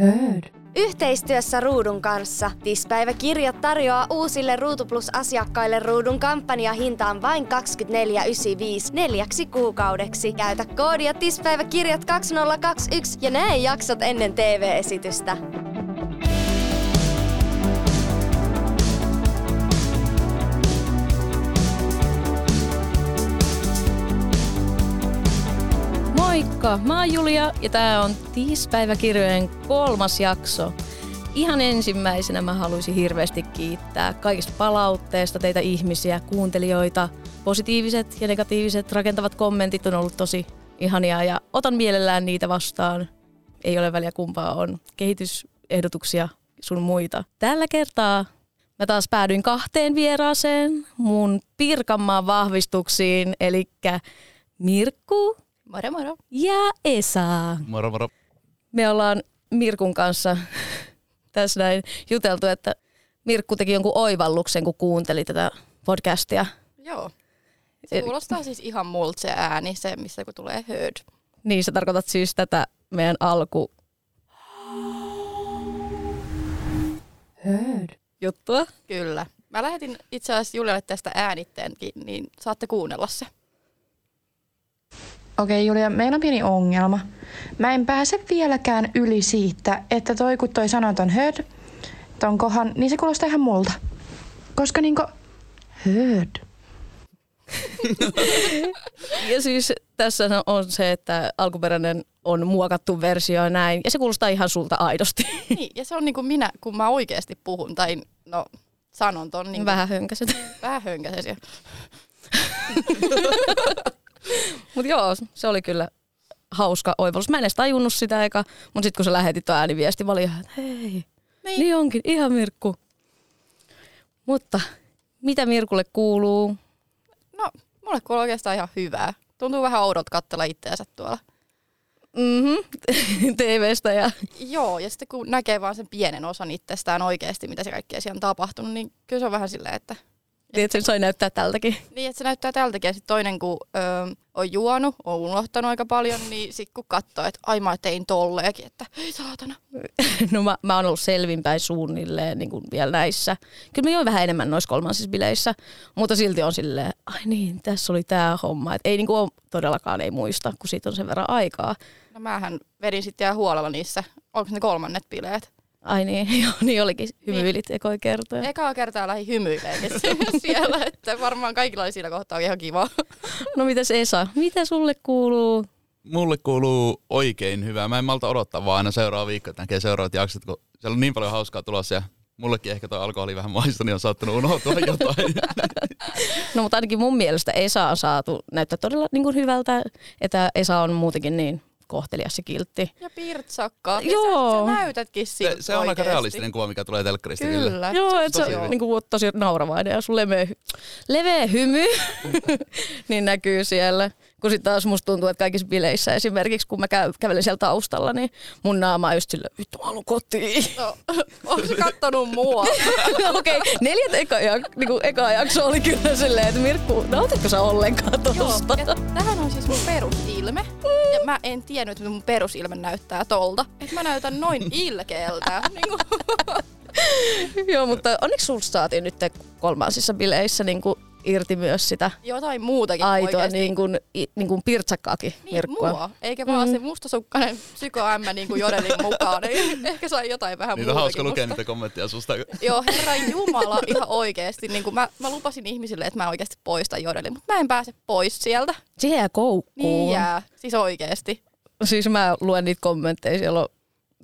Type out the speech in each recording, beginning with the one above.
Heard. Yhteistyössä Ruudun kanssa Tispäiväkirjat tarjoaa uusille Ruutu Plus-asiakkaille Ruudun kampanjahintaan vain 24,95 neljäksi kuukaudeksi. Käytä koodia Tispäiväkirjat 2021 ja näe jaksot ennen TV-esitystä. Moikka, mä oon Julia ja tää on Tiispäiväkirjojen kolmas jakso. Ihan ensimmäisenä mä haluaisin hirveästi kiittää kaikista palautteesta teitä ihmisiä, kuuntelijoita. Positiiviset ja negatiiviset rakentavat kommentit on ollut tosi ihania ja otan mielellään niitä vastaan. Ei ole väliä kumpaa on. Kehitysehdotuksia sun muita. Tällä kertaa mä taas päädyin kahteen vieraaseen mun Pirkanmaan vahvistuksiin, eli Mirkku Moro moro. ja Esa. Moro moro. Me ollaan Mirkun kanssa tässä näin juteltu, että Mirkku teki jonkun oivalluksen, kun kuunteli tätä podcastia. Joo. Se kuulostaa siis ihan multa se ääni, se missä kun tulee heard. Niin sä tarkoitat siis tätä meidän alku Heard. juttua. Kyllä. Mä lähetin itse asiassa Julialle tästä äänitteenkin, niin saatte kuunnella se. Okei Julia, meillä on pieni ongelma. Mä en pääse vieläkään yli siitä, että toi kun toi sanoton heard, ton kohan, niin se kuulostaa ihan multa. Koska niinku, heard. Ja siis tässä on se, että alkuperäinen on muokattu versio ja näin. Ja se kuulostaa ihan sulta aidosti. Niin, ja se on niin kuin minä, kun mä oikeasti puhun, tai no sanon ton niin Vähän hönkäset. vähän hönkäses. Mutta joo, se oli kyllä hauska oivallus. Mä en edes tajunnut sitä eka, mutta sitten kun sä lähetit tuon ääniviesti, mä olin ihan, että hei, niin. niin onkin, ihan Mirkku. Mutta mitä Mirkulle kuuluu? No, mulle kuuluu oikeastaan ihan hyvää. Tuntuu vähän oudot katsella itseänsä tuolla. Mm-hmm. TVstä ja Joo, ja sitten kun näkee vaan sen pienen osan itsestään oikeasti, mitä se kaikkea siellä on tapahtunut, niin kyllä se on vähän silleen, että tiedät, sen sai näyttää tältäkin. Niin, että se näyttää tältäkin. Ja sitten toinen, kun öö, on juonut, on unohtanut aika paljon, niin sitten kun katsoo, että ai mä tein tolleekin, että ei saatana. No mä, mä oon ollut selvinpäin suunnilleen niin kuin vielä näissä. Kyllä mä join vähän enemmän noissa kolmansissa bileissä, mutta silti on silleen, ai niin, tässä oli tää homma. Et ei niin kuin todellakaan ei muista, kun siitä on sen verran aikaa. No mähän vedin sitten ihan huolella niissä, onko ne kolmannet bileet. Ai niin, joo, niin olikin. Hymyilit ekoi kertoja. Ekaa kertaa lähi hymyilemään siellä, että varmaan kaikilla oli siinä kohtaa ihan kiva. No mitäs Esa, mitä sulle kuuluu? Mulle kuuluu oikein hyvää. Mä en malta odottaa vaan aina seuraava viikko, että näkee seuraavat jaksot, kun siellä on niin paljon hauskaa tulossa ja mullekin ehkä toi alkoholi vähän maistu, niin on saattanut unohtua jotain. No mutta ainakin mun mielestä Esa on saatu näyttää todella niin kuin hyvältä, että Esa on muutenkin niin kohtelias ja kiltti. Ja pirtsakka. Joo. Sä, sä näytätkin siltä Se, se on aika realistinen kuva, mikä tulee telkkarista. Ville. Kyllä. Joo, että se on niin kuin, tosi nauravainen ja sun leveä, leveä hymy niin näkyy siellä. Kun sitten taas musta tuntuu, että kaikissa bileissä esimerkiksi, kun mä käy, kävelen siellä taustalla, niin mun naama on just silleen, vittu mä haluan kotiin. No, onko se kattonut mua? Okei, okay, neljät eka, jak, niinku, eka jakso oli kyllä silleen, että Mirkku, nautitko sä ollenkaan Joo, tosta? ja tämähän on siis mun perusilme. Ja mä en tiennyt, että mun perusilme näyttää tolta. Että mä näytän noin ilkeältä. niin kuin, Joo, mutta onneksi sulta saatiin nyt kolmansissa bileissä niin kuin irti myös sitä jotain muutakin aitoa niin kuin, niin kuin pirtsakkaakin Niin, Mirkkua. mua. Eikä vaan Mm. se mustasukkainen psykoämmä niin kuin jodelin mukaan. Niin ehkä sai jotain vähän Niitä on muutakin hauska lukea musta. niitä kommentteja susta. Joo, herra Jumala, ihan oikeesti. Niin kuin mä, mä lupasin ihmisille, että mä oikeasti poistan jodelin, mutta mä en pääse pois sieltä. Se jää koukkuun. Niin jää, siis oikeesti. Siis mä luen niitä kommentteja, siellä on,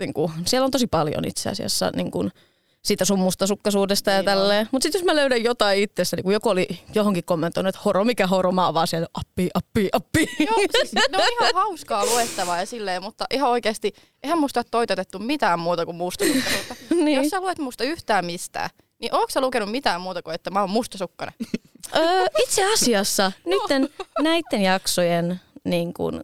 niin kuin, siellä on tosi paljon itse asiassa niin kuin, siitä sun mustasukkaisuudesta ja Niin tälleen. Mutta sitten jos mä löydän jotain itsestä, niin kun joku oli johonkin kommentoinut, että horo, mikä horo, mä oon vaan siellä, appi, appi, appi. Joo, siis ne on ihan hauskaa luettavaa ja silleen, mutta ihan oikeasti, eihän musta ole toitotettu mitään muuta kuin mustasukkaisuutta. Niin. Jos sä luet musta yhtään mistään, niin ootko sä lukenut mitään muuta kuin, että mä oon mustasukkainen? öö, itse asiassa nytten näiden jaksojen niin kuin,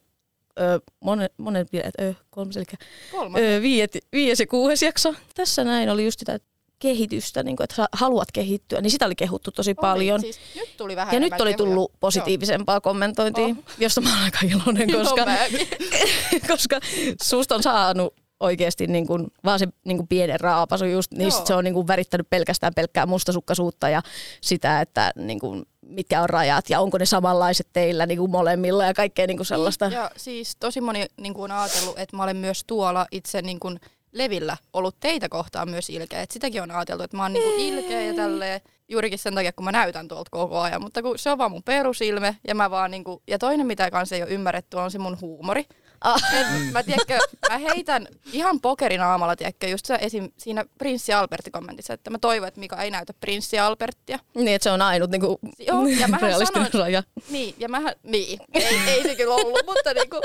öö, monet, monet bileet, öö, kolmas, eli Kolmas. öö, viiet, viies ja kuudes jakso. Tässä näin oli just sitä kehitystä, niin kuin, että haluat kehittyä, niin sitä oli kehuttu tosi paljon. Oli, siis nyt tuli vähän Ja nyt oli kehuja. tullut positiivisempaa kommentointia, Oh. josta mä olen aika iloinen, Joo. koska, Joo, koska susta on saanut oikeasti niin kuin, vaan se niin kuin pienen raapasu just, niin Joo. sit se on niin kuin värittänyt pelkästään pelkkää mustasukkaisuutta ja sitä, että niin kuin, mitkä on rajat ja onko ne samanlaiset teillä niin kuin molemmilla ja kaikkea niin kuin sellaista. Ja siis tosi moni niin kuin on ajatellut, että mä olen myös tuolla itse niin kuin levillä ollut teitä kohtaan myös ilkeä. Et sitäkin on ajateltu, että mä oon niin kuin ilkeä ja tälleen juurikin sen takia, kun mä näytän tuolta koko ajan. Mutta kun se on vaan mun perusilme ja mä vaan niin kuin, ja toinen mitä kanssa ei ole ymmärretty on se mun huumori. Ah. Et mä, tiedätkö, mä heitän ihan pokerinaamalla, tiedätkö, just se esim. siinä Prinssi Albertti-kommentissa, että mä toivon, että Mika ei näytä Prinssi Alberttia. Niin, että se on ainut niin kuin, Joo, ja mähän realistinen sanoin- raja. Niin, ja mähän, niin, ei, ei se kyllä ollut, mutta niinku,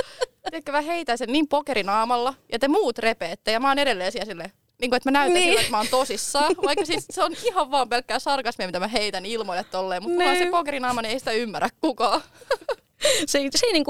tiedätkö, mä heitän sen niin pokerinaamalla, ja te muut repeette, ja mä oon edelleen siellä silleen, niin kuin, että mä näytän Niin. niin. sille, että mä oon tosissaan, vaikka siis se on ihan vaan pelkkää sarkasmia, mitä mä heitän ilmoille tolleen, mutta on se Niin. pokerinaama, niin ei sitä ymmärrä kukaan. Se, se ei niin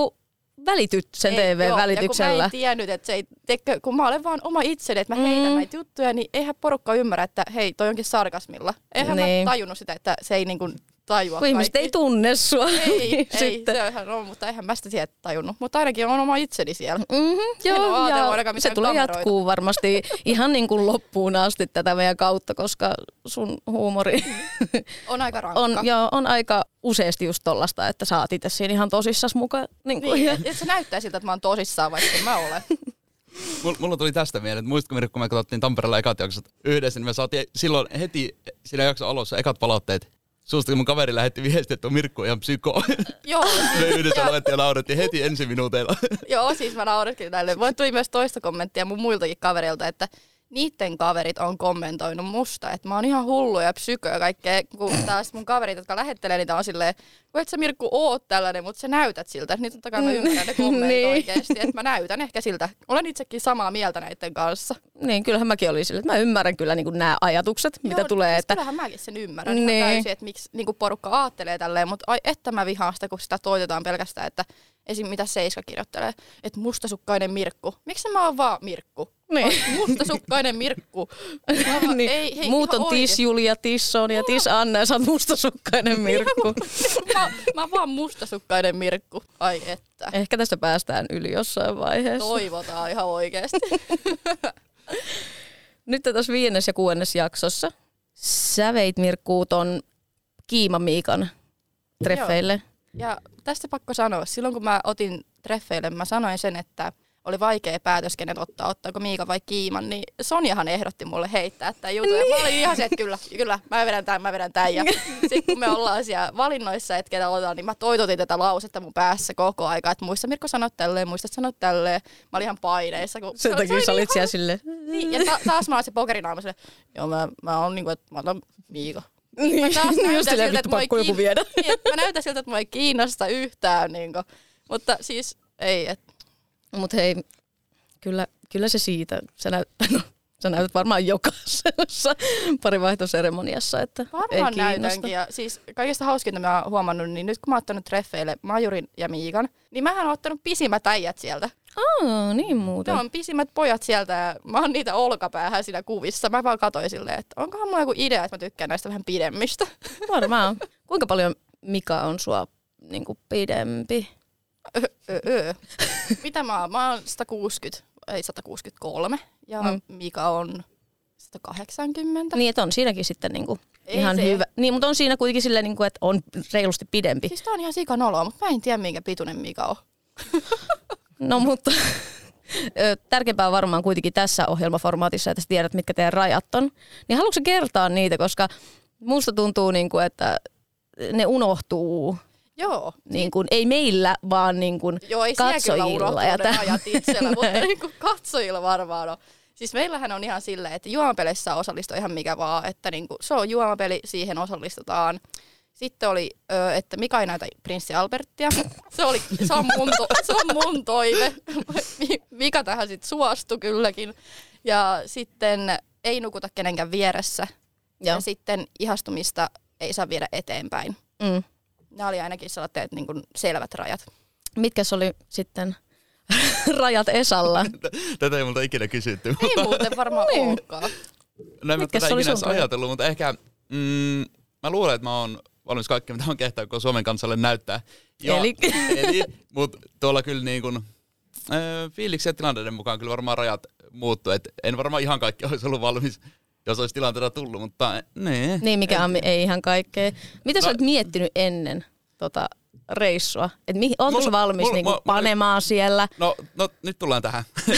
kuin välity sen Ei, joo, Ja kun mä TV-välityksellä. en tiennyt, että se ei, tiedätkö, kun mä olen vaan oma itseni, että mä heitän Mm. näitä juttuja, niin eihän porukka ymmärrä, että hei, toi onkin sarkasmilla. Eihän Niin. mä tajunnut sitä, että se ei niinku tajua Kun ihmiset ei tunne sua. Ei, ei Sitten. se on, no, mutta eihän mä sitä sieltä tajunnut. Mutta ainakin on oma itseni siellä. Mm-hmm, joo, ja se tulee kameroita. jatkuu varmasti ihan niin kuin loppuun asti tätä meidän kautta, koska sun huumori On aika rankka. on, joo, on aika useasti just tollasta, että sä oot itse siinä ihan tosissas mukaan. Niin kuin, Niin, ja, et, et se näyttää siltä, että mä oon tosissaan, vaikka mä ole. Mulla, mulla tuli tästä mieleen, että muistatko Mirko, kun me katsottiin Tampereella ekat jaksot yhdessä, niin me saatiin silloin heti siinä jakson alussa ekat palautteet. Susta kun mun kaveri lähetti viestiä, että on ihan psyko. joo, me yhdessä luettiin ja naurettiin heti ensi minuuteilla. joo, siis mä naureskin näille. Mulle tuli myös toista kommenttia mun muiltakin kavereilta, että niiden kaverit on kommentoinut musta, että mä oon ihan hullu ja psykö ja kaikkea, kun taas mun kaverit, jotka lähettelee niitä on silleen, kun et sä Mirkku oot tällainen, mutta sä näytät siltä. Niin totta kai mä ymmärrän ne kommentit Niin. oikeesti, että mä näytän ehkä siltä. Olen itsekin samaa mieltä näiden kanssa. niin, kyllähän mäkin olin sille, että mä ymmärrän kyllä niin nämä ajatukset, mitä Joo, tulee. siis Että, Kyllähän mäkin sen ymmärrän Niin. täysin, että miksi niin porukka ajattelee tälleen, mutta ai että mä vihaan sitä, kun sitä toitetaan pelkästään, että esim. mitä Seiska kirjoittelee, että mustasukkainen Mirkku. Miksi mä oon vaan Mirkku? Niin. Mustasukkainen Mirkku. Mä vaan, niin, ei, hei, muut on. Tis Julia, Tis Sonja, Tis Anna ja sä oot mustasukkainen Mirkku. mä, mä oon vaan mustasukkainen Mirkku. Ai että. Ehkä tästä päästään yli jossain vaiheessa. Toivotaan ihan oikeesti. Nyt tässä viidennes ja kuudennes jaksossa sä veit Mirkku ton Kiima Miikan treffeille. Ja tästä pakko sanoa, silloin kun mä otin treffeille, mä sanoin sen, että oli vaikea päätös, kenet ottaa, ottaako Miika vai Kiiman, niin Sonjahan ehdotti mulle heittää tämän jutun. Ja mä olin ihan se, että kyllä, kyllä, mä vedän tämän, mä vedän tämän. Ja sitten kun me ollaan siellä valinnoissa, että ketä otetaan, niin mä toitotin tätä lausetta mun päässä koko aika, että muista Mirko sanoa tälleen, muista sanoa tälleen. Mä olin ihan paineissa. Kun Sen se- takia sä oli olit niin siellä silleen. niin, ja ta- taas mä oon se pokerinaama silleen, joo mä, mä oon niinku, että mä otan Miika. Niin, Mä taas just silleen, vittu pakko joku viedä. Niin, mä näytän siltä, että mua ei kiinnosta yhtään. Niinku. Mutta siis ei, et, Mut hei, kyllä, kyllä se siitä. Sä, näyt, no, sä näytät varmaan jokaisessa parivaihtoseremoniassa, että varmaan ei näytänkin. Ja siis kaikista hauskinta mä oon huomannut, niin nyt kun mä oon ottanut treffeille Majurin ja Miikan, niin mähän oon ottanut pisimmät äijät sieltä. Aa, niin muuten. Ne on pisimmät pojat sieltä ja mä oon niitä olkapäähän siinä kuvissa. Mä vaan katsoin silleen, että onkohan mulla joku idea, että mä tykkään näistä vähän pidemmistä. Varmaan. Kuinka paljon Mika on sua niin kuin pidempi? Öö, öö. Mitä mä oon? Mä oon 160, ei 163 ja Mm. Mika on 180. Niin, että on siinäkin sitten niin kuin Ei ihan se. hyvä. Niin, mutta on siinä kuitenkin silleen, niin kuin, että on reilusti pidempi. Siis tää on ihan sikanoloa, mutta mä en tiedä minkä pituinen Mika on. No mutta tärkeämpää on varmaan kuitenkin tässä ohjelmaformaatissa, että sä tiedät, mitkä teidän rajat on. Niin haluatko kertaa niitä, koska musta tuntuu, niin kuin, että ne unohtuu. Joo. Niin kuin, ei meillä, vaan niin kuin Joo, ei katsojilla. tä- ajat itsellä, mutta niin kuin katsojilla varmaan on. Siis meillähän on ihan silleen, että juomapeleissä osallistuu ihan mikä vaan, että niin kuin, se on juomapeli, siihen osallistutaan. Sitten oli, että Mika ei näytä prinssi Alberttia. Se, oli, se, on, mun to, se on mun toive. Mi- Mika tähän sitten suostui kylläkin. Ja sitten ei nukuta kenenkään vieressä. Joo. Ja sitten ihastumista ei saa viedä eteenpäin. Mm. Nämä oli ainakin sellaiset niin kuin selvät rajat. Mitkä oli sitten rajat Esalla? Tätä ei multa ikinä kysytty. Ei muuten varmaan Niin. olekaan. No en mä Mitkä tätä se oli ikinä ajatellut, mutta ehkä mm, mä luulen, että mä oon valmis kaikki, mitä on kehtaa, kun Suomen kansalle näyttää. Eli? eli mutta tuolla kyllä niin kuin, äh, fiiliksi ja tilanteiden mukaan kyllä varmaan rajat muuttui. Et en varmaan ihan kaikki olisi ollut valmis, jos olisi tilanteena tullut, mutta nee. Niin, mikä en- ei ihan kaikkea. Mitä sä No- olet miettinyt ennen tota reissua? Et mihin, ootko Mulla- sä valmis mulla- niinku mulla- panemaan siellä? No, no, nyt tullaan tähän.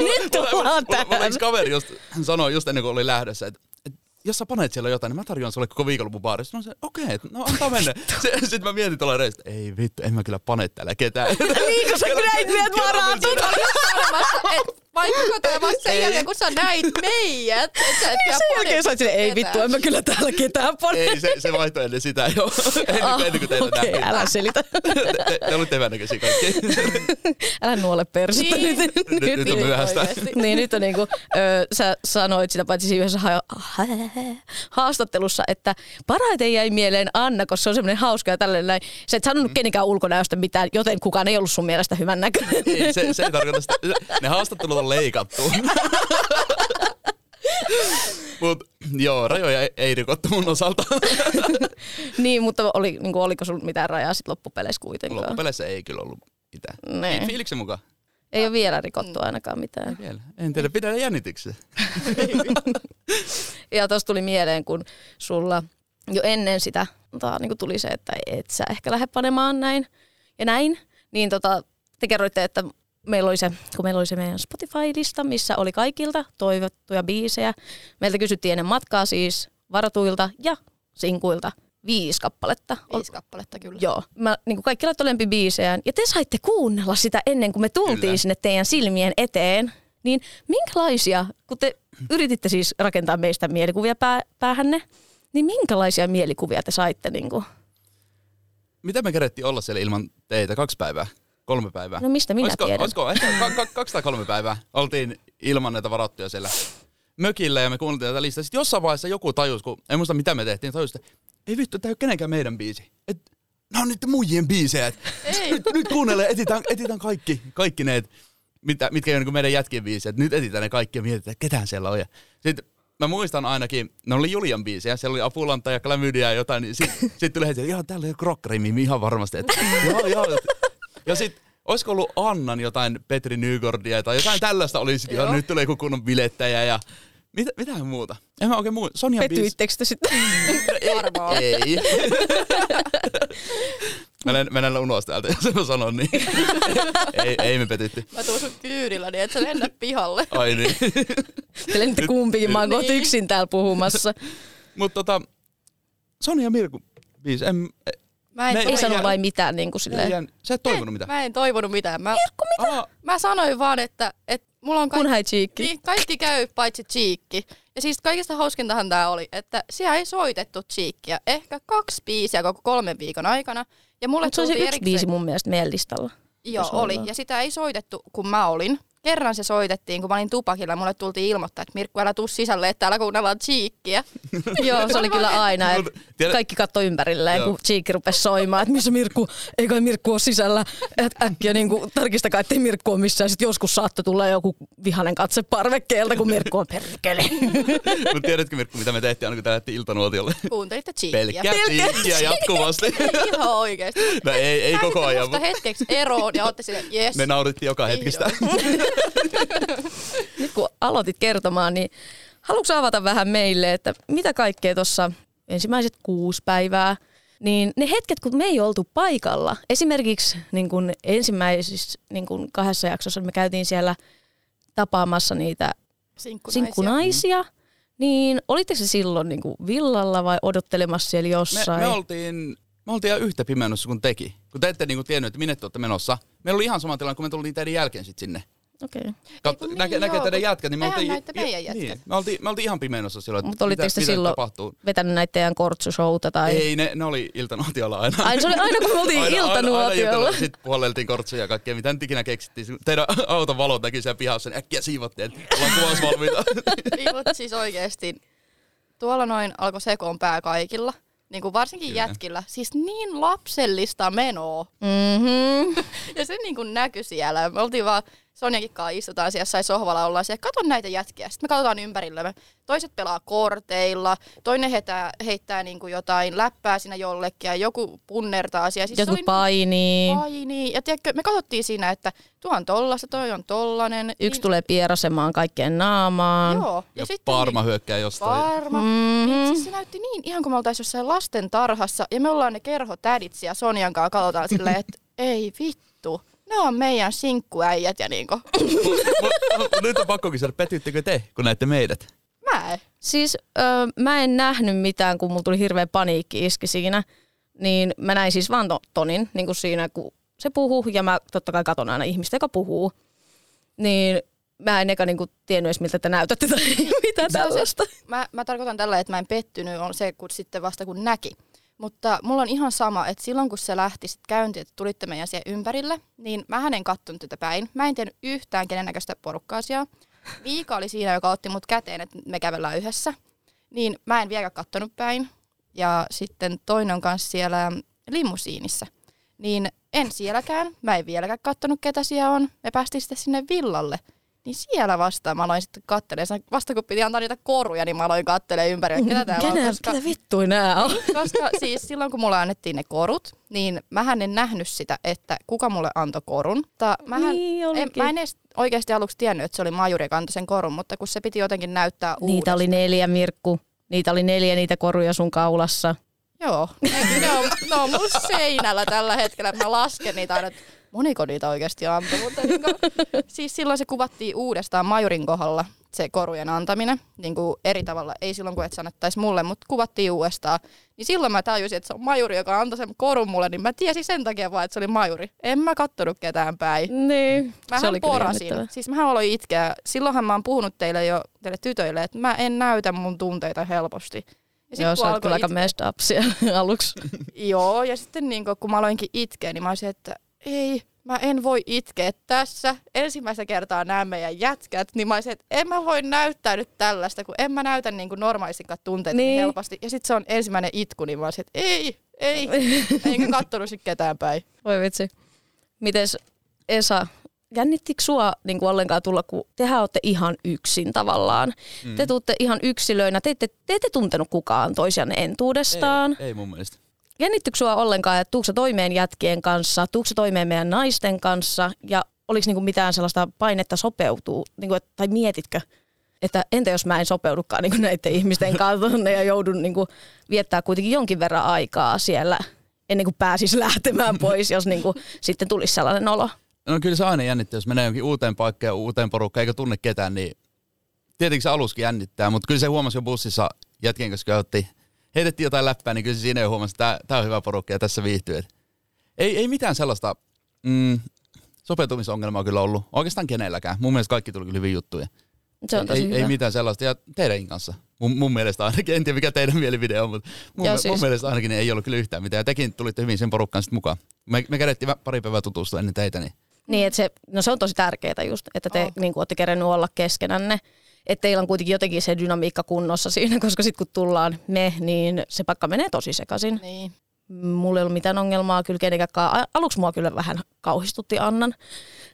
Nyt tullaan Mulla- Mulla tähän. yksi kaveri just sanoi just ennen kuin oli lähdössä, että et, jos sä panet siellä jotain, niin mä tarjoan sulle koko viikonlopun baarissa. No se, okei, okay, no antaa mennä. Sitten mä mietin tuolla reistä, ei vittu, en mä kyllä pane täällä ketään. Niin, kun sä näit meidät varatut. Et vaikka tämä vasta sen jälkeen, kun sä näit meidät. Et sä et Niin sen jälkeen sä oot silleen, ei vittu, en mä kyllä täällä ketään pane. ei, se, se vaihtoi ennen sitä jo. ennen, kuin, ennen kuin teitä Okei, nähtiin. älä selitä. Te, te, te olitte hyvännäköisiä kaikki. Älä nuole persettä Niin. nyt. Nyt, nyt on myöhäistä. Niin nyt on niinku, ö, sä sanoit sitä paitsi siinä yhdessä ha- haastattelussa, että parhaiten jäi mieleen Anna, koska se on semmoinen hauska ja tällainen näin. Sä et sanonut kenenkään ulkonäöstä mitään, joten kukaan ei ollut sun mielestä hyvän näköinen. Ei, se, se ei tarkoita sitä. Ne haastattelut on leikattu. Mut joo, rajoja ei, ei rikottu mun osalta. niin, mutta oli, niinku, oliko sulla mitään rajaa sit loppupeleissä kuitenkaan? Loppupeleissä ei kyllä ollut mitään. Nee. Fi- Fiiliksen mukaan. Ei ole vielä rikottu ainakaan mitään. Vielä. En tiedä, pidä jännityksessä. Ja tuossa tuli mieleen, kun sulla jo ennen sitä tota, niin tuli se, että et sä ehkä lähde panemaan näin ja näin, niin tota, te kerroitte, että meillä oli se, kun meillä oli se meidän Spotify-lista, missä oli kaikilta toivottuja biisejä. Meiltä kysyttiin ennen matkaa siis varatuilta ja sinkuilta viisi kappaletta. Viisi kappaletta kyllä. Joo. Mä, niin kuin kaikki laittoi lempibiisejään. Ja te saitte kuunnella sitä ennen kuin me tultiin Kyllä. sinne teidän silmien eteen. Niin minkälaisia, kun te yrititte siis rakentaa meistä mielikuvia pää, päähänne, niin minkälaisia mielikuvia te saitte? Niin kuin? Mitä me kerettiin olla siellä ilman teitä? Kaksi päivää? Kolme päivää? No mistä minä olisiko, tiedän? Olisiko ehkä ka- ka- kaksi tai kolme päivää? Oltiin ilman näitä varattuja siellä mökillä ja me kuunneltiin tätä listaa. Sitten jossain vaiheessa joku tajus, kun en muista mitä me tehtiin, tajus, että ei vittu, tämä ei ole kenenkään meidän biisi. Et, nämä on niiden muijien biisejä. Et, nyt, nyt kuunnelle, etitään, etitään kaikki, kaikki ne, et, mitä, mitkä ole niin meidän jätkien biisejä. Et nyt etitään ne kaikki ja mietitään, että ketään siellä on. Ja sitten mä muistan ainakin, ne oli Julian biisejä, siellä oli Apulanta ja Klamydia ja jotain, niin sitten sit tuli heti, että täällä on Krokkarimimi ihan varmasti. Että, joo, joo. Ja sitten olisiko ollut Annan jotain Petri Nygordia tai jotain tällaista oli sitten, ja nyt tulee joku kunnon bilettäjä ja mitä, mitä muuta? En mä oikein muu. Sonja. Petyittekö te sitten? Varmaan. Ei. mä en, mä en ulos täältä, jos mä sanon niin. ei, ei me petytty. Mä tuun sun kyydillä niin, et sä lennä pihalle. Ai niin. Te lennitte kumpikin, mä oon kohta Niin. yksin täällä puhumassa. Mutta tota, Sonja ja Mirku biisi. En, Mä en, Ei Ei sano jää- vain mitään niin kuin silleen. en, sä et toivonut mitään. mä en toivonut mitään. Mä, Aa, mä sanoin vaan, että, että mulla on kaikki, hai cheekki. niin, kaikki käy paitsi Cheekki. Ja siis kaikista hauskintahan tää oli, että siellä ei soitettu Cheekkiä. Ehkä kaksi biisiä koko kolmen viikon aikana. Ja mulle Mutta se on se yksi erikseen- biisi mun mielestä meidän listalla. Joo, oli. Ja sitä ei soitettu, kun mä olin. Kerran se soitettiin, kun mä olin tupakilla. Mulle tultiin ilmoittaa, että Mirkku, älä tuu sisälle, että täällä kuunnellaan Cheekkiä. Joo, se oli kyllä aina. Et Mut tiedä- kaikki katsoi ympärilleen, kun Cheekki rupesi soimaan, että missä Mirkku, ei kai Mirkku ole sisällä. Et äkkiä niin kuin, tarkistakaa, ettei Mirkku ole missään. Sitten joskus saattoi tulla joku vihanen katse parvekkeelta, kun Mirkku on perkele. Mutta tiedätkö Mirkku, mitä me tehtiin aina kun tää lähti iltanuotiolle? Kuuntelitte Cheekkiä. Pelkkää tiikkiä jatkuvasti. Ihan oikeesti. No ei, ei koko ajan. Hetkeksi eroon ja ootte silleen, yes. Me naurittiin joka hetkistä. Nyt kun aloitit kertomaan, niin haluatko avata vähän meille, että mitä kaikkea tuossa ensimmäiset kuusi päivää, niin ne hetket, kun me ei oltu paikalla, esimerkiksi niin kun ensimmäisissä niin kun kahdessa jaksossa me käytiin siellä tapaamassa niitä Sinkkunaisia. sinkkunaisia, niin olitteko se silloin niin kuin villalla vai odottelemassa siellä Me, jossain? me, oltiin, me oltiin ihan yhtä pimennossa kuin teki. Kun te ette niinku tiennyt, että minne te olette menossa. Meillä oli ihan sama tilanne, kun me tultiin teidän jälkeen sit sinne. Okay. Katso, niin näkee, näkee teidän kun jätkät, niin me oltiin... näitte meidän jätkät. Niin, me oltiin, me oltiin ihan pimennossa silloin, että Mutta olitteko mitä, te mitä silloin tapahtuu. vetänyt näitä teidän kortsushouta tai... Ei, ne, ne oli iltanuotiolla aina. Ai se oli aina kun me oltiin Aina- aina- aina iltanuotiolla. iltanuotiolla. Sitten puoleltiin kortsuja ja kaikkea, mitä nyt ikinä keksittiin. Teidän auton valot näkyy siellä pihassa, niin äkkiä siivottiin, että ollaan kuvausvalmiita. Niin, mutta siis oikeesti tuolla noin alkoi sekoon pää kaikilla. Niin kuin varsinkin Kyllä. jätkillä. Siis niin lapsellista menoa. Mm-hmm. Ja se niin kuin näkyi siellä. Me oltiin vaan Sonjakin kanssa istutaan siellä sai sohvalla ollaan siellä, katon näitä jätkiä. Sitten me katsotaan ympärillemme. Toiset pelaa korteilla, toinen heittää, heittää niinku jotain läppää siinä jollekin ja joku punnertaa siellä. Siis Jotkut oli- painii. painii. Ja tiedätkö, me katsottiin siinä, että tuo on tollasta, toi on tollanen. Yksi Niin- tulee pierasemaan kaikkien naamaan. Joo. Ja, sitten Parma hyökkää jostain. Parma. Mhm. Niin, siis se näytti niin ihan kuin me oltaisiin jossain lasten tarhassa ja me ollaan ne kerhotädit siellä Sonjan kanssa katsotaan silleen, että ei vittu. Ne on meidän sinkkuäijät ja niinku, Nyt on pakko kysyä, petyttekö te, kun näette meidät? mä en. Siis ö, mä en nähnyt mitään, kun mulla tuli hirveä paniikki iski siinä. Niin mä näin siis vaan to- Tonin niin kuin siinä, kun se puhuu. Ja mä totta kai katon aina ihmistä, joka puhuu. Niin mä en eka niin kuin tiennyt edes, miltä te näytätte tai mitä tällaista. Mä, mä tarkoitan tällä, että mä en pettynyt, on se, kun sitten vasta kun näki. Mutta mulla on ihan sama, että silloin kun se lähti sit käyntiin, että tulitte meidän siihen ympärille, niin mä en kattonut tätä päin. Mä en tiennyt yhtään kenen näköistä porukkaa siellä. Viika oli siinä, joka otti mut käteen, että me kävellään yhdessä. Niin mä en vieläkään kattonut päin. Ja sitten toinen on kanssa siellä limusiinissa. Niin en sielläkään. Mä en vieläkään kattonut, ketä siellä on. Me päästiin sitten sinne villalle. Niin siellä vasta mä aloin sitten kattelemaan. Vasta kun piti antaa niitä koruja, niin mä aloin kattelemaan ympäri, että ketä täällä on. Kenä, Koska, ketä vittui nää on? koska siis silloin kun mulle annettiin ne korut, niin mähän en nähnyt sitä, että kuka mulle antoi korun. Mutta mähän, Niin en, mä en edes oikeasti aluksi tiennyt, että se oli majuri, joka antoi sen korun, mutta kun se piti jotenkin näyttää Niitä oli neljä, Mirkku. Niitä oli neljä niitä koruja sun kaulassa. Joo, ne, ne, on, ne on mun seinällä tällä hetkellä, mä lasken niitä aina, että moniko niitä oikeasti antoi. Mutta niin kuin, siis silloin se kuvattiin uudestaan majurin kohdalla, se korujen antaminen, niin kuin eri tavalla, ei silloin kun et sanottaisi mulle, mutta kuvattiin uudestaan. Niin silloin mä tajusin, että se on majuri, joka antoi sen korun mulle, niin mä tiesin sen takia vaan, että se oli majuri. En mä kattonut ketään päin. Niin. Mähän se oli porasin. Siis mähän aloin itkeä. Silloinhan mä oon puhunut teille jo, teille tytöille, että mä en näytä mun tunteita helposti. Ja sit Joo, sä oot kyllä aika messed up siellä aluksi. Joo, ja sitten niin kun mä aloinkin itkeä, niin mä olisin, että ei, mä en voi itkeä tässä. Ensimmäistä kertaa nämä meidän jätkät, niin mä olisin, että en mä voi näyttää nyt tällaista, kun en mä näytä niin kuin normaalistikaan tunteita niin. Niin. helposti. Ja sitten se on ensimmäinen itku, niin mä olisin, että ei, ei. Enkä kattonut sit ketään päin. Voi vitsi. Mites Esa, jännittikö sua niin kuin ollenkaan tulla, kun tehän olette ihan yksin tavallaan. Mm. Te tuutte ihan yksilöinä, te ette, te ette tuntenut kukaan toisianne entuudestaan. Ei, ei mun mielestä. Jännittikö sua ollenkaan, että tuukse sä toimeen jätkien kanssa, tuukse sä toimeen meidän naisten kanssa ja oliko niinku mitään sellaista painetta sopeutuu, niinku, et- tai mietitkö, että entä jos mä en sopeudukaan niinku näiden ihmisten kanssa ja joudun niinku viettää kuitenkin jonkin verran aikaa siellä ennen kuin pääsis lähtemään pois, jos niinku sitten tulisi sellainen olo. No kyllä se aina jännittää, jos menee jonkin uuteen paikkaan uuteen porukkaan eikä tunne ketään, niin tietenkin se aluskin jännittää, mutta kyllä se huomasi jo bussissa jätkien kanssa, kun otti, heitettiin jotain läppää, niin kyllä se siinä jo huomasi, että tämä on hyvä porukka ja tässä viihtyy. Ei, ei mitään sellaista mm, sopeutumisongelmaa kyllä ollut, oikeastaan kenelläkään. Mun mielestä kaikki tuli kyllä hyvin juttuja. Se on tosi ei, hyvä. ei mitään sellaista, ja teidän kanssa. Mun, mun mielestä ainakin, en tiedä mikä teidän mielipide on, mutta mun, Joo, siis- mun mielestä ainakin ei ollut kyllä yhtään mitään. Ja tekin tulitte hyvin sen porukkaan sitten mukaan. Me, me kädettiin vä- pari päivää tutustua ennen teitä, niin Niin, että se, no se on tosi tärkeää just, että te Oh. niin olette kerennyt olla keskenänne. Että teillä on kuitenkin jotenkin se dynamiikka kunnossa siinä, koska sitten kun tullaan me, niin se pakka menee tosi sekaisin. Niin. Mulla ei ollut mitään ongelmaa kyllä kenenkään. Aluksi mua kyllä vähän kauhistutti Annan,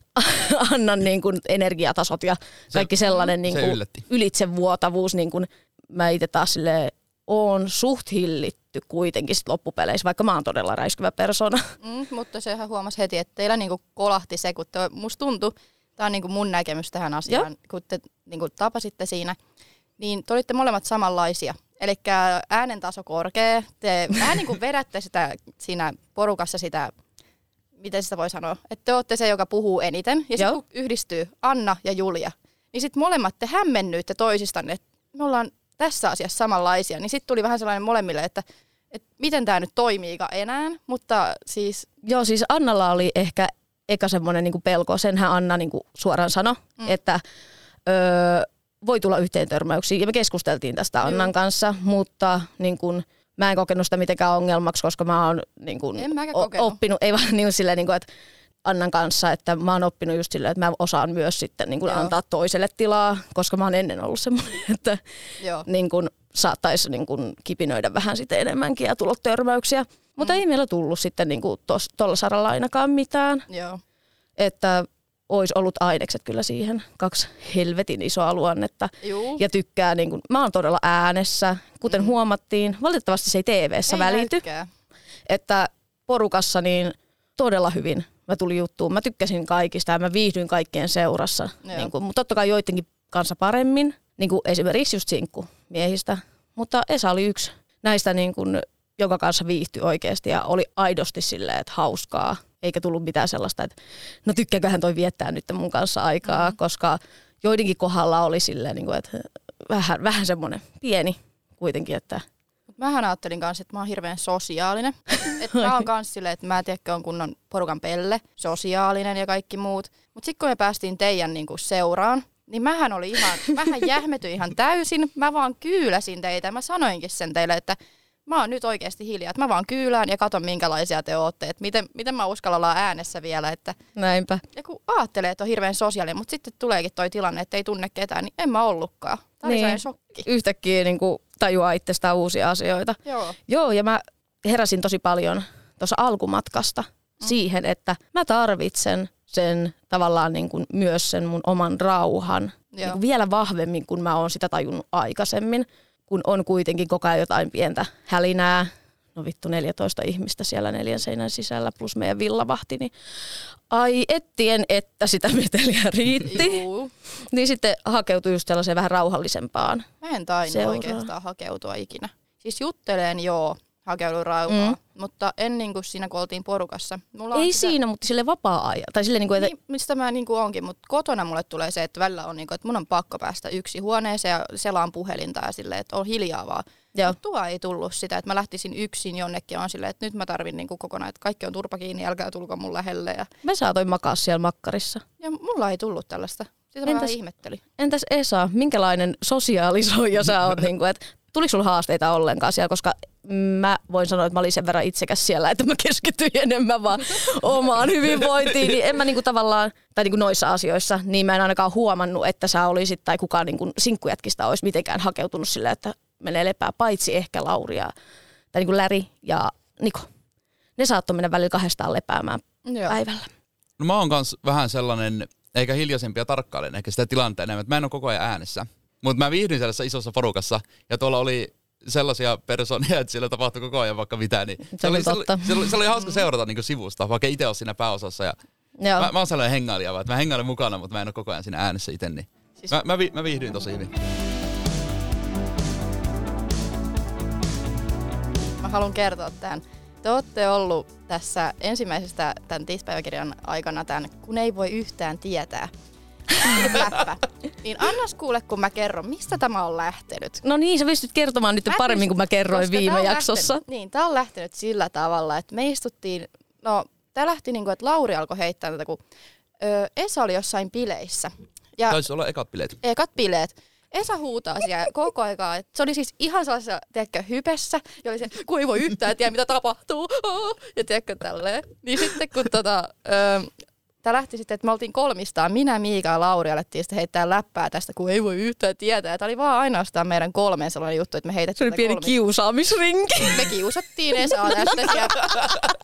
Annan niin kuin energiatasot ja kaikki sellainen niin se kuin yllätti. ylitsevuotavuus. Niin kuin mä itse taas sille on suht hillitty kuitenkin sit loppupeleissä, vaikka mä oon todella räiskyvä persona. Mm, mutta sehän huomasi heti, että teillä niinku kolahti se, kun te, musta tuntui, tämä on niinku mun näkemys tähän asiaan, kun te niinku tapasitte siinä, niin te olitte molemmat samanlaisia. Eli äänen taso korkea, te vähän niin kuin vedätte sitä siinä porukassa sitä, miten sitä voi sanoa, että te olette se, joka puhuu eniten. Ja sitten Joo. kun yhdistyy Anna ja Julia, niin sitten molemmat te hämmennyitte toisistanne, että me ollaan tässä asiassa samanlaisia. Niin sitten tuli vähän sellainen molemmille, että, että miten tämä nyt toimiikaan enää, mutta siis Joo, siis Annalla oli ehkä eka semmoinen niinku pelko, senhän Anna niinku suoraan sanoi, mm. että öö, voi tulla yhteen törmäyksiin. Ja me keskusteltiin tästä Annan kanssa, mutta niin kun, mä en kokenut sitä mitenkään ongelmaksi, koska mä oon niin kun, En o- oppinut, ei vaan niin silleen, niin kun, että Annan kanssa, että mä oon oppinut just silleen, että mä osaan myös sitten niin Joo. antaa toiselle tilaa, koska mä oon ennen ollut semmoinen, että joo. niin kun saattaisi niin kun kipinöidä vähän sitten enemmänkin ja tulla törmäyksiä. Mutta Mm. ei meillä tullut sitten niin tuolla saralla ainakaan mitään. Joo. Että olisi ollut ainekset kyllä siihen. Kaksi helvetin isoa luonnetta. Juu. Ja tykkää, niin kuin, mä oon todella äänessä, kuten mm. huomattiin. Valitettavasti se ei TV-ssä Ei välity. näykään. Että porukassa niin todella hyvin mä tulin juttuun. Mä tykkäsin kaikista ja mä viihdyin kaikkien seurassa. Joo. Niin kuin, mutta totta kai joidenkin kanssa paremmin. Niin kuin esimerkiksi just sinkku miehistä. Mutta Esa oli yksi näistä, niin kuin, joka kanssa viihtyi oikeasti ja oli aidosti silleen, että hauskaa. Eikä tullut mitään sellaista, että no tykkääköhän toi viettää nyt mun kanssa aikaa, mm. koska joidenkin kohdalla oli silleen, niin kuin, että vähän, vähän semmoinen pieni kuitenkin, että Mut Mähän ajattelin kanssa, että mä oon hirveän sosiaalinen. Että mä oon kans silleen, että mä tiedätkö on kunnon porukan pelle, sosiaalinen ja kaikki muut. Mutta sitten kun me päästiin teidän niinku seuraan, niin mähän oli ihan, mähän jähmetyin ihan täysin. Mä vaan kyyläsin teitä. Mä sanoinkin sen teille, että mä oon nyt oikeasti hiljaa. Että mä vaan kyylään ja katon minkälaisia te ootte. Että miten, miten mä uskallan olla äänessä vielä. Että, näinpä. ja kun ajattelee, että on hirveän sosiaalinen, mutta sitten tuleekin toi tilanne, että ei tunne ketään, niin en mä ollutkaan. Tämä Niin. shokki. Yhtäkkiä niin kuin, tajuaa itsestään uusia asioita. Joo. Joo, ja mä heräsin tosi paljon tuossa alkumatkasta mm. siihen, että mä tarvitsen sen tavallaan niin kuin myös sen mun oman rauhan niin Joo. kuin vielä vahvemmin, kun mä oon sitä tajunnut aikaisemmin, kun on kuitenkin koko ajan jotain pientä hälinää. No vittu 14 ihmistä siellä neljän seinän sisällä plus meidän villavahti, niin ai ettien, että sitä meteliä riitti. Juu. Niin sitten hakeutui just sellaiseen vähän rauhallisempaan. Mä en tainnut oikeastaan hakeutua ikinä. Siis jutteleen joo, hakeudun mm. mutta en niin kuin siinä kun oltiin porukassa. Mulla Ei sitä- siinä, mutta sille vapaa-ajan. Tai sille niin kuin, että Niin, mistä mä niin kuin onkin, mutta kotona mulle tulee se, että välillä on niin kuin, että mun on pakko päästä yksi huoneeseen ja selaan puhelinta ja silleen, että on hiljaa vaan. Joo. Mut tuo ei tullut sitä, että mä lähtisin yksin jonnekin ja on silleen, että nyt mä tarvin niin kuin kokonaan, että kaikki on turpa kiinni, älkää tulko mun lähelle. Ja, mä saatoin makaa siellä makkarissa. ja mulla ei tullut tällaista. Sitä mä Entäs- vähän ihmettelin. Entäs Esa, minkälainen sosiaalisoija sä oot? niin kuin, että tuliko sulla haasteita ollenkaan siellä, koska mä voin sanoa, että mä olin sen verran itsekäs siellä, että mä keskityin enemmän vaan omaan hyvinvointiin. Niin en mä niinku tavallaan, tai niinku noissa asioissa, niin mä en ainakaan huomannut, että sä olisit tai kukaan niinku sinkkujätkistä olisi mitenkään hakeutunut sillä, että menee lepää, paitsi ehkä Lauri ja, tai niinku Läri ja Niko. Ne saattoi mennä välillä kahdestaan lepäämään Joo. päivällä. No mä oon kans vähän sellainen, eikä hiljaisempi ja tarkkailen ehkä sitä tilannetta enemmän, että mä en ole koko ajan äänessä. Mutta mä viihdyin sellaisessa isossa porukassa ja tuolla oli sellaisia persoonia, että siellä tapahtui koko ajan vaikka mitä, niin Se oli oli, totta. Se oli, se oli hauska seurata niin sivusta, vaikka itse olisi siinä pääosassa. Ja Joo. mä, mä oon sellainen hengailija, että mä hengailen mukana, mutta mä en ole koko ajan siinä äänessä itse. Niin. Siis- Mä, mä, vi, mä viihdyin tosi hyvin. Mä haluan kertoa tämän. Te olette ollut tässä ensimmäisestä tämän tiispäiväkirjan aikana tämän, kun ei voi yhtään tietää. Läppä. Niin annas kuule, kun mä kerron, mistä tämä on lähtenyt. No niin, sä pystyt kertomaan nyt Mä paremmin kuin mä kerroin viime jaksossa. Lähtenyt, niin, tää on lähtenyt sillä tavalla, että me istuttiin, no tää lähti niinku, että Lauri alkoi heittää tätä, kun ö, Esa oli jossain bileissä. Ja Taisi olla ekat bileet. ekat bileet. Esa huutaa siellä koko aikaa. että Se oli siis ihan sellaisessa, tiedätkö, hypessä. Ja oli se, kun ei voi yhtään tiedä, mitä tapahtuu. Ja tiedätkö, tälleen. Niin sitten kun tota, ö, Tämä lähti sitten, että me oltiin kolmistaan, minä, Miika ja Lauri alettiin sitten heittää läppää tästä, kun ei voi yhtään tietää. Tämä oli vaan ainoastaan meidän kolmen sellainen juttu, että me Se heitettiin oli tätä pieni kolmista. kiusaamisrinki. Me kiusattiin Esaa tästä ja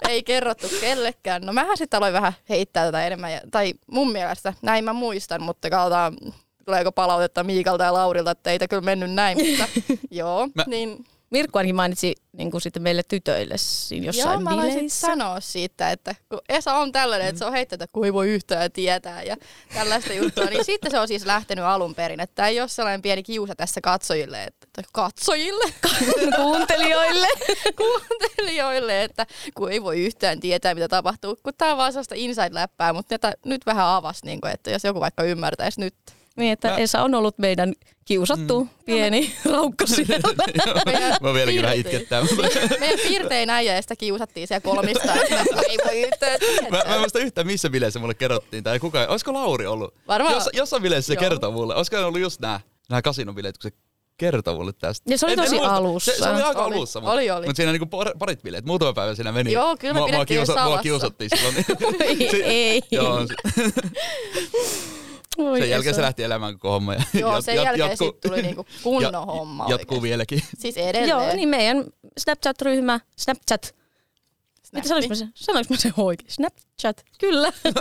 ei kerrottu kellekään. No mähän sitten aloin vähän heittää tätä enemmän. Ja, tai mun mielestä, näin mä muistan, mutta katsotaan tuleeko palautetta Miikalta ja Laurilta, että ei kyllä mennyt näin. Mutta joo, Mä- niin Mirkku ainakin mainitsi niin kuin sitten meille tytöille siinä joo, jossain mä aloin sit bileissä. sanoa siitä, että kun Esa on tällainen, että se on heittänyt, kun ei voi yhtään tietää ja tällaista juttua, niin sitten se on siis lähtenyt alun perin, että tämä ei ole sellainen pieni kiusa tässä katsojille, että, tai katsojille, Kuuntelijoille. kuuntelijoille, että kun ei voi yhtään tietää, mitä tapahtuu, kun tämä on vaan sellaista inside-läppää, mutta nyt vähän avasi, niin kuin, että jos joku vaikka ymmärtäisi nyt. Niin, että Mä- Esa on ollut meidän kiusattu mm. pieni raukka siellä. Meidän Mä vieläkin vähän itkettää. Meidän piirtein äijä ja sitä kiusattiin siellä kolmista, ei voi yhtään mä, mä en muista yhtään missä bileissä mulle kerrottiin, tai kuka, olisiko Lauri ollut? Varmaan. Jos, jossain bileissä se kertoo mulle. Olisiko ne ollut just nämä, nämä kasinobileet, kun se kertoi mulle tästä. Ja se oli tosi alussa. Se, se oli aika Oli. alussa, mutta, Oli, oli. mutta siinä niinku par, parit bileet, muutama päivä siinä meni. Joo, kyllä me mua, mua, pidettiin kiusa, mua salassa. kiusattiin silloin. ei. Joo, Oi sen jälkeen se lähti elämään koko homma. Ja Joo, jat- sen jat- jälkeen jatku- sit tuli niinku kunnon ja- homma Jatkuu oikeesti. vieläkin. Siis edelleen. Joo, niin meidän Snapchat-ryhmä, Snapchat, Mitä sanoinko mä sen? Sanoinko mä sen oikein? Snapchat, kyllä.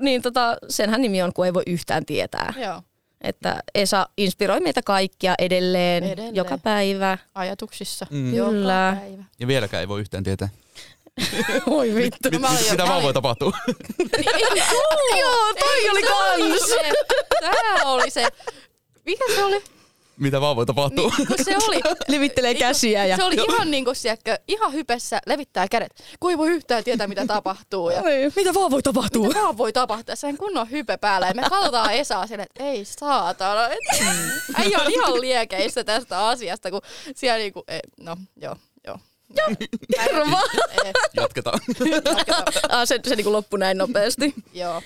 niin tota, senhän nimi on, kun ei voi yhtään tietää. Joo. Että Esa inspiroi meitä kaikkia edelleen, Edelleen. joka päivä. Ajatuksissa. Mm. Kyllä. Joka päivä. Ja vieläkään ei voi yhtään tietää. Oi vittu. No mä olin jo- Mitä voi tapahtua. Joo, toi oli kans. Tämä oli se. Mikä se oli? Mitä vaan voi tapahtua. Niin, kun se oli. Levittelee käsiä ja... Se oli ihan niin kuin sieltä, ihan hypessä, levittää kädet. Kun ei voi yhtään tietää, mitä tapahtuu. Ja Oi, Mitä vaan voi tapahtua? mitä vaan voi tapahtua. Sen kunnon hype päällä. Ja me katsotaan Esaa sen, että ei saatana. Et, äijä on ihan liekeissä tästä asiasta, kun siellä niinku, e, no joo, joo. Kerro vaan. E, Jatketaan. jatketaan. Ah, se se niin loppui näin nopeasti. joo.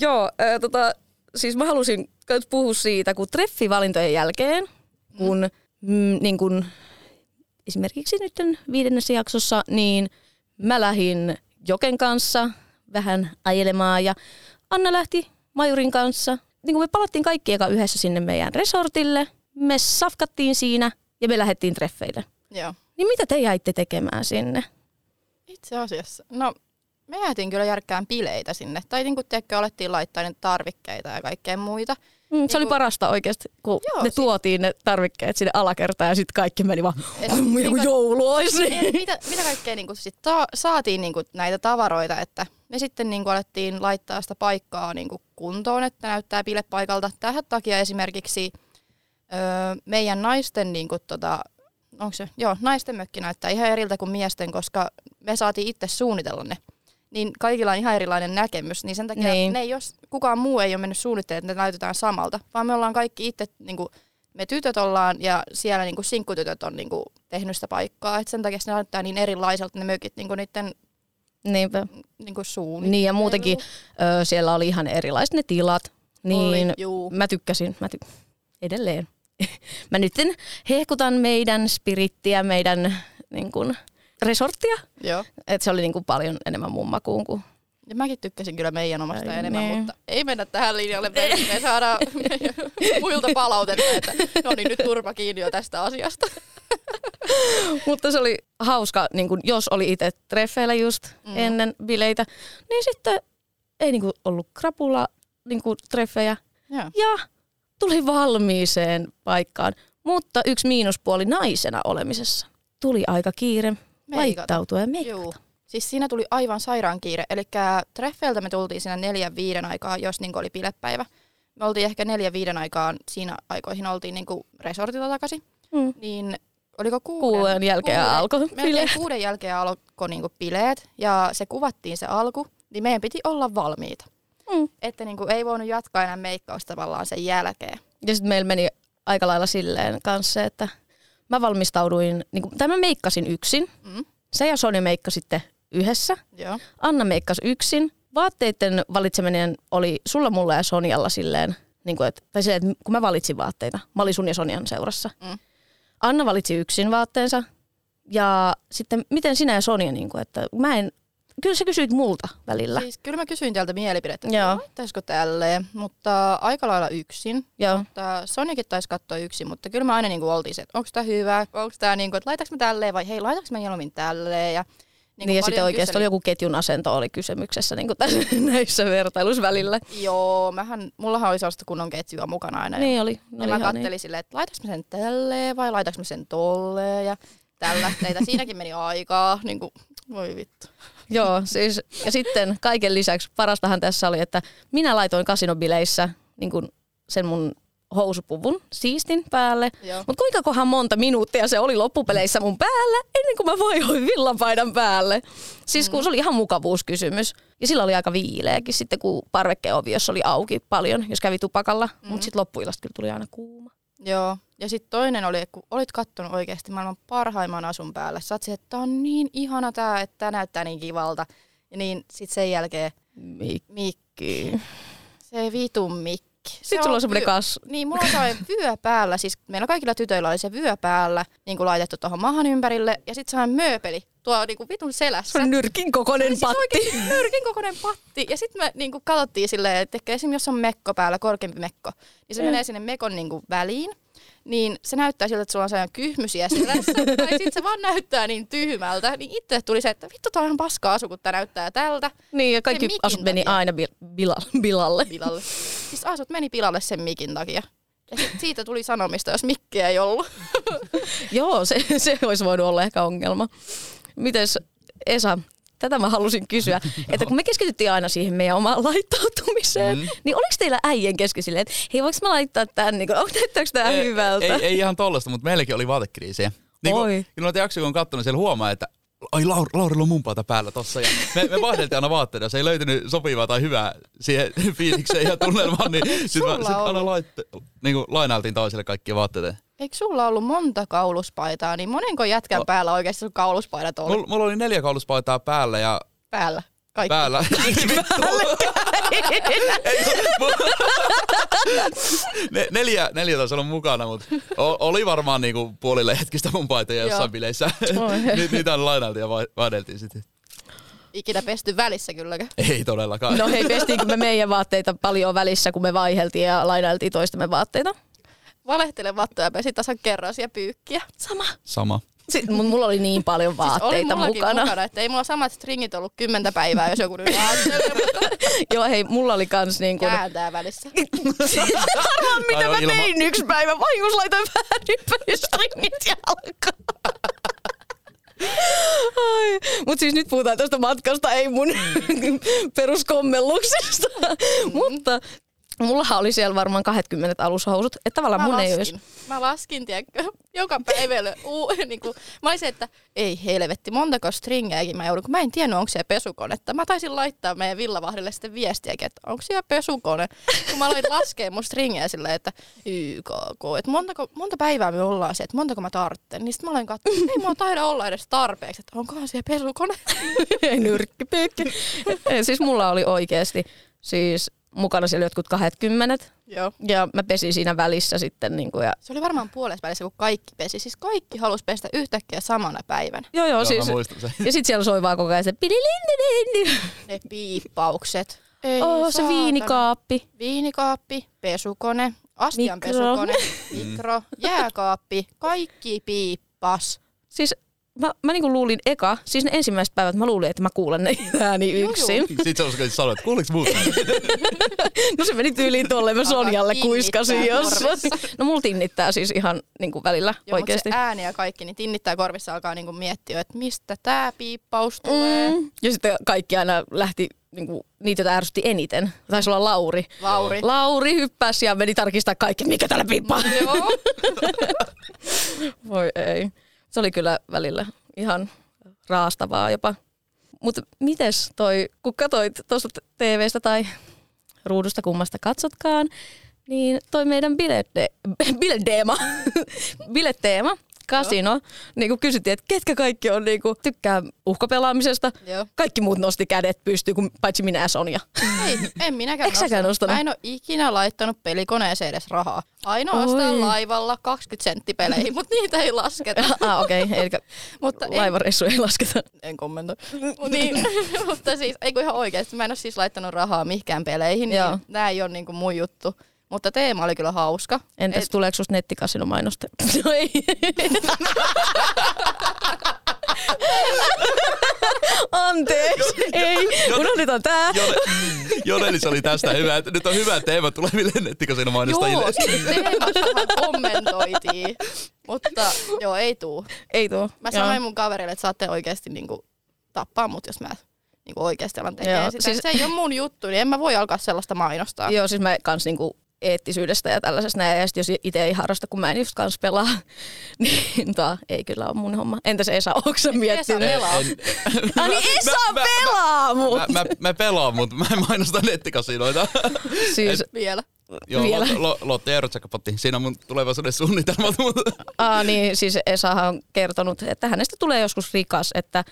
Joo, äh, tota, siis mä halusin puhua siitä, kun treffivalintojen jälkeen, kun, mm, niin kun esimerkiksi nyt viidennessä jaksossa, niin mä lähdin Joken kanssa vähän ajelemaan ja Anna lähti Majurin kanssa. Niin kun me palattiin kaikki eka yhdessä sinne meidän resortille, me safkattiin siinä ja me lähdettiin treffeille. Joo. Niin mitä te jäitte tekemään sinne? Itse asiassa, no me jäätiin kyllä järkkään bileitä sinne. Tai niin kuin tiedätkö, alettiin laittaa niitä tarvikkeita ja kaikkea muita. Mm, se oli Niinku- parasta oikeasti, kun Joo, ne siis- tuotiin ne tarvikkeet sinne alakertaan ja sitten kaikki meni vaan, Et joku niinku- joulu olisi. Niin, mitä, mitä kaikkea niin sit ta- saatiin niin näitä tavaroita, että me sitten niin alettiin laittaa sitä paikkaa niin kuntoon, että näyttää bilepaikalta. Tähän takia esimerkiksi öö, meidän naisten, niin kuin, tota, onko se, joo, naisten mökki näyttää ihan eriltä kuin miesten, koska me saatiin itse suunnitella ne. Niin kaikilla on ihan erilainen näkemys, niin sen takia Niin. niin. ne ei jos, kukaan muu ei ole mennyt suunnittelemaan, että ne näytetään samalta, vaan me ollaan kaikki itse niin kuin, me tytöt ollaan ja siellä niinku sinkkutytöt on niinku tehnyt sitä paikkaa. Et sen takia se näyttää niin erilaiselta ne mökit niinku niiden Niinpä. niinku suunnittelu. Niin ja muutenkin ö, siellä oli ihan erilaiset ne tilat. Niin Oli, juu. mä tykkäsin, mä ty- edelleen. mä nyt hehkutan meidän spirittiä, meidän niin kun, resorttia. Joo. Että se oli niin kun, paljon enemmän mun makuun kuin Ja mäkin tykkäsin kyllä meidän omasta Ai enemmän, niin. mutta ei mennä tähän linjalle. Me, me saadaan muilta palautetta, että no niin nyt turpa kiinni jo tästä asiasta. Mutta se oli hauska, niin kun, jos oli itse treffeillä just mm. ennen bileitä, niin sitten ei niin kun, ollut krapula niin kun, treffejä. Joo. Ja tuli valmiiseen paikkaan. Mutta yksi miinuspuoli naisena olemisessa. Tuli aika kiire Meikata. laittautua ja meikata. Juu. Siis siinä tuli aivan sairaan kiire. Eli treffeiltä me tultiin siinä neljän viiden aikaa, jos niin oli bilepäivä. Me oltiin ehkä neljän viiden aikaan, siinä aikoihin oltiin niin resortilla takaisin. Mm. Niin oliko kuuden? Kuuden jälkeen alkoi Melkein bileet. kuuden jälkeen alkoi niinku bileet ja se kuvattiin se alku, niin meidän piti olla valmiita. Mm. Että niinku ei voinut jatkaa enää meikkausta tavallaan sen jälkeen. Ja sitten meillä meni aika lailla silleen kanssa, että mä valmistauduin, niin kuin, tai mä meikkasin yksin. Mm. Se ja Sonja meikkasitte yhdessä. Joo. Anna meikkasi yksin. Vaatteiden valitseminen oli sulla, mulla ja Sonjalla silleen, niin kuin, että, tai silleen, että kun mä valitsin vaatteita, mä olin sun ja Sonjan seurassa. Mm. Anna valitsi yksin vaatteensa. Ja sitten miten sinä ja Sonja, niin kuin, että mä en, kyllä sä kysyit multa välillä. Siis kyllä mä kysyin teiltä mielipidettä, että laittaisiko tälleen, mutta aika lailla yksin. Joo. Mutta Sonjakin taisi katsoa yksin, mutta kyllä mä aina niinku oltiin se, että onko tämä hyvä, onko tämä niinku, että laitaks mä tälleen vai hei, laitaks mä mieluummin tälleen. Ja, Niin, niin ja sitten oikeasti kyselin. oli joku ketjun asento oli kysymyksessä niin tässä, näissä vertailuissa välillä. Joo, mähän, mullahan oli sellaista kunnon ketjua mukana aina. Niin oli. Ja oli mä kattelin silleen, että laitaks mä sen tälleen vai laitaks mä sen tolleen ja tällaista. Siinäkin meni aikaa, niin kuin, voi vittu. Joo, siis, ja sitten kaiken lisäksi parastahan tässä oli, että minä laitoin kasinobileissä niin kuin sen mun housupuvun siistin päälle. Mutta kuinka kohan monta minuuttia se oli loppupeleissä mun päällä ennen kuin mä vaihoin villapaidan päälle. Siis kun se oli ihan mukavuuskysymys. Ja sillä oli aika viileäkin sitten, kun parvekkeovi, jos oli auki paljon, jos kävi tupakalla. Mm-hmm. Mutta sitten loppuilasta kyllä tuli aina kuuma. Joo. Ja sitten toinen oli, kun olit kattonut oikeasti maailman parhaimman asun päälle. Sä oot siihen, että tää on niin ihana tää, että tää näyttää niin kivalta. Ja niin sitten sen jälkeen Mikki. se vitun mikki. Sitten sulla on semmoinen kas... Niin, mulla on sellainen vyö päällä, siis meillä kaikilla tytöillä oli se vyö päällä, niin kuin laitettu tuohon maahan ympärille, ja sitten sellainen mööpeli tuo niin kuin vitun selässä. Se on nyrkin kokoinen Siis patti. oikeesti nyrkin kokoinen patti. Ja sitten me niinku katsottiin silleen, että ehkä esimerkiksi jos on mekko päällä, korkeampi mekko, niin se Mm. menee sinne mekon niinku väliin. Niin se näyttää siltä, että sulla on sellainen kyhmysiä selässä, tai sitten se vaan näyttää niin tyhmältä. Niin itse tuli se, että vittu, tää on ihan paska asu, kun tää näyttää tältä. Niin, ja kaikki asut meni takia. aina bil- bila- bilalle. Pilalle. Siis asut meni pilalle sen mikin takia. Ja sit siitä tuli sanomista, jos mikkiä ei ollut. Joo, se, se olisi voinut olla ehkä ongelma. Mites Esa, tätä mä halusin kysyä, että kun me keskityttiin aina siihen meidän omaan laittautumiseen, mm. niin oliko teillä äijän kesken silleen, että hei voinko mä laittaa tän, niin näyttääkö tää ei, hyvältä? Ei, ei ihan tollasta, mutta meilläkin oli vaatekriisiä. Niin Oi. kun, kun noita jaksoja kun on kattonut, siellä huomaa, että ai Laur, Laurilla on mun paita päällä tossa. Ja me, me vaihdeltiin aina vaatteita, se ei löytynyt sopivaa tai hyvää siihen fiilikseen ja tunnelmaan, niin sitten sit aina laitte, niin kuin lainailtiin toiselle kaikkia vaatteita. Eikö sulla ollut monta kauluspaitaa, niin monenko jätkän O- päällä oikeasti sun kauluspaidat oli Mulla, mulla oli neljä kauluspaitaa päällä ja päällä? Kaikki. päällä. ne, neljä, neljä taisi olla mukana, mutta oli varmaan niinku puolille hetkistä mun paitoja Joo. jossain bileissä. Ni, niitä lainailtiin ja vai- vaihdeltiin sitten. Ikinä pesty välissä kylläkään. Ei todellakaan. No hei, pestiinkö me meidän vaatteita paljon välissä, kun me vaiheltiin ja lainailtiin toistemme vaatteita? Valehtele vattoja pesi tasan kerrasia pyykkiä. Sama. Sama. Sitten mun- mulla oli niin paljon Siis oli vaatteita mullakin mukana. mukana. että ei mulla samat stringit ollut kymmentä päivää, jos joku nyt Joo, hei, mulla oli kans niin kuin... kääntää välissä. Arvaa, mitä Aivan mä ilma- tein yksi päivä. Vahingossa laitoin väärinpäin stringit jalkaan. Ai. Mut siis nyt puhutaan tästä matkasta, ei mun peruskommelluksesta. Mutta mullahan oli siellä varmaan 20 alushousut. Että tavallaan Mä mun ei laskin, olisi... mä laskin tiedätkö, joka päivä. Uu, niin kuin, mä olisin, että ei helvetti, montako stringejäkin mä joudun, kun mä en tiennyt, onko siellä pesukonetta. Mä taisin laittaa meidän villavahdille sitten viestiäkin, että onko siellä pesukone. Kun mä aloin laskea mun stringejä silleen, että YKK, että montako, monta päivää me ollaan se, että montako mä tarvitsen. Niin sitten mä aloin katsoa, että ei mulla taida olla edes tarpeeksi, että onkohan siellä pesukone. ei nyrkkipyykki. Ei, siis mulla oli oikeasti siis mukana siellä jotkut 20. Joo. Ja mä pesin siinä välissä sitten. Niin kuin, ja... Se oli varmaan puolessa välissä, kun kaikki pesi. Siis kaikki halusi pestä yhtäkkiä samana päivänä. Joo, joo, Joo, siis, mä muistan sen. ja sitten siellä soi vaan koko ajan se. Ne piippaukset. Ei, Oh, se viinikaappi. Viinikaappi, pesukone, astian Mikro. pesukone, mikro, jääkaappi, kaikki piippas. Siis mä, mä niinku luulin eka, siis ne ensimmäiset päivät mä luulin, että mä kuulen ne ääni Joo, yksin. Sitten sä sanoa, että kuuliks muut? No se meni tyyliin tolle, mä Sonjalle kuiskasin jossain. korvissa. No mulla tinnittää siis ihan niinku välillä Joo, oikeesti. mutta se ääni ja kaikki, niin tinnittää korvissa alkaa niinku miettiä, että mistä tämä piippaus tulee. Mm. Ja sitten kaikki aina lähti, niinku, niitä joita ärsytti eniten. Taisi olla Lauri. Lauri. Lauri hyppäsi ja meni tarkistaa kaikki, mikä täällä pippaa. Joo. Voi ei. Se oli kyllä välillä ihan raastavaa jopa. Mutta mites toi, kun katsoit tuosta TVstä tai ruudusta kummasta katsotkaan, niin toi meidän bilede, biledeema, kasino, niin kuin kysyttiin, että ketkä kaikki on niin kuin, tykkää uhkapelaamisesta. Joo. Kaikki muut nosti kädet pystyyn, kun paitsi minä ja Sonja. Ei, en minäkään säkään nostanut? Mä en ole ikinä laittanut pelikoneeseen edes rahaa. Ainoastaan Oi. laivalla 20 senttipeleihin, mutta niitä ei lasketa. ah, okei, okay. eli mutta laivareissu ei lasketa. en kommentoi. niin, mutta siis, ei kun ihan oikeasti, mä en ole siis laittanut rahaa mihinkään peleihin, Joo. niin nämä ei ole niinku mun juttu. Mutta teema oli kyllä hauska. Entäs Et- tuleeko susta nettikasinomainosta? No ei. Anteeksi. Ei. Unohdetaan tää. Jone, Jonelis oli tästä hyvä. että Nyt on hyvä teema tuleville nettikasinomainostajille. Joo, siis teemastahan kommentoitiin. Mutta joo, ei tuu. Ei tuo. Mä sanoin mun kaverille, että saatte oikeasti niinku tappaa mut, jos mä niinku oikeasti alan Joo, tekemään sitä. siis- Se ei ole mun juttu, niin en mä voi alkaa sellaista mainostaa. Joo, siis mä kans niinku eettisyydestä ja tällaisesta näin. Ja sit jos itse ei harrasta, kun mä en just kans pelaa, niin tää ei kyllä ole mun homma. Entäs Esa, onko sä miettinyt? pelaa. En, Ah niin Esa Mä- mä- pelaa mut! mä, mä, mä, pelaan, mutta mä en mainosta nettikasinoita. Siis, Vielä. Joo, Vielä. Lo, lo, Lotte ja. Siinä on mun tulevaisuuden suunnitelmat. Aa, niin, siis Esahan on kertonut, että hänestä tulee joskus rikas, että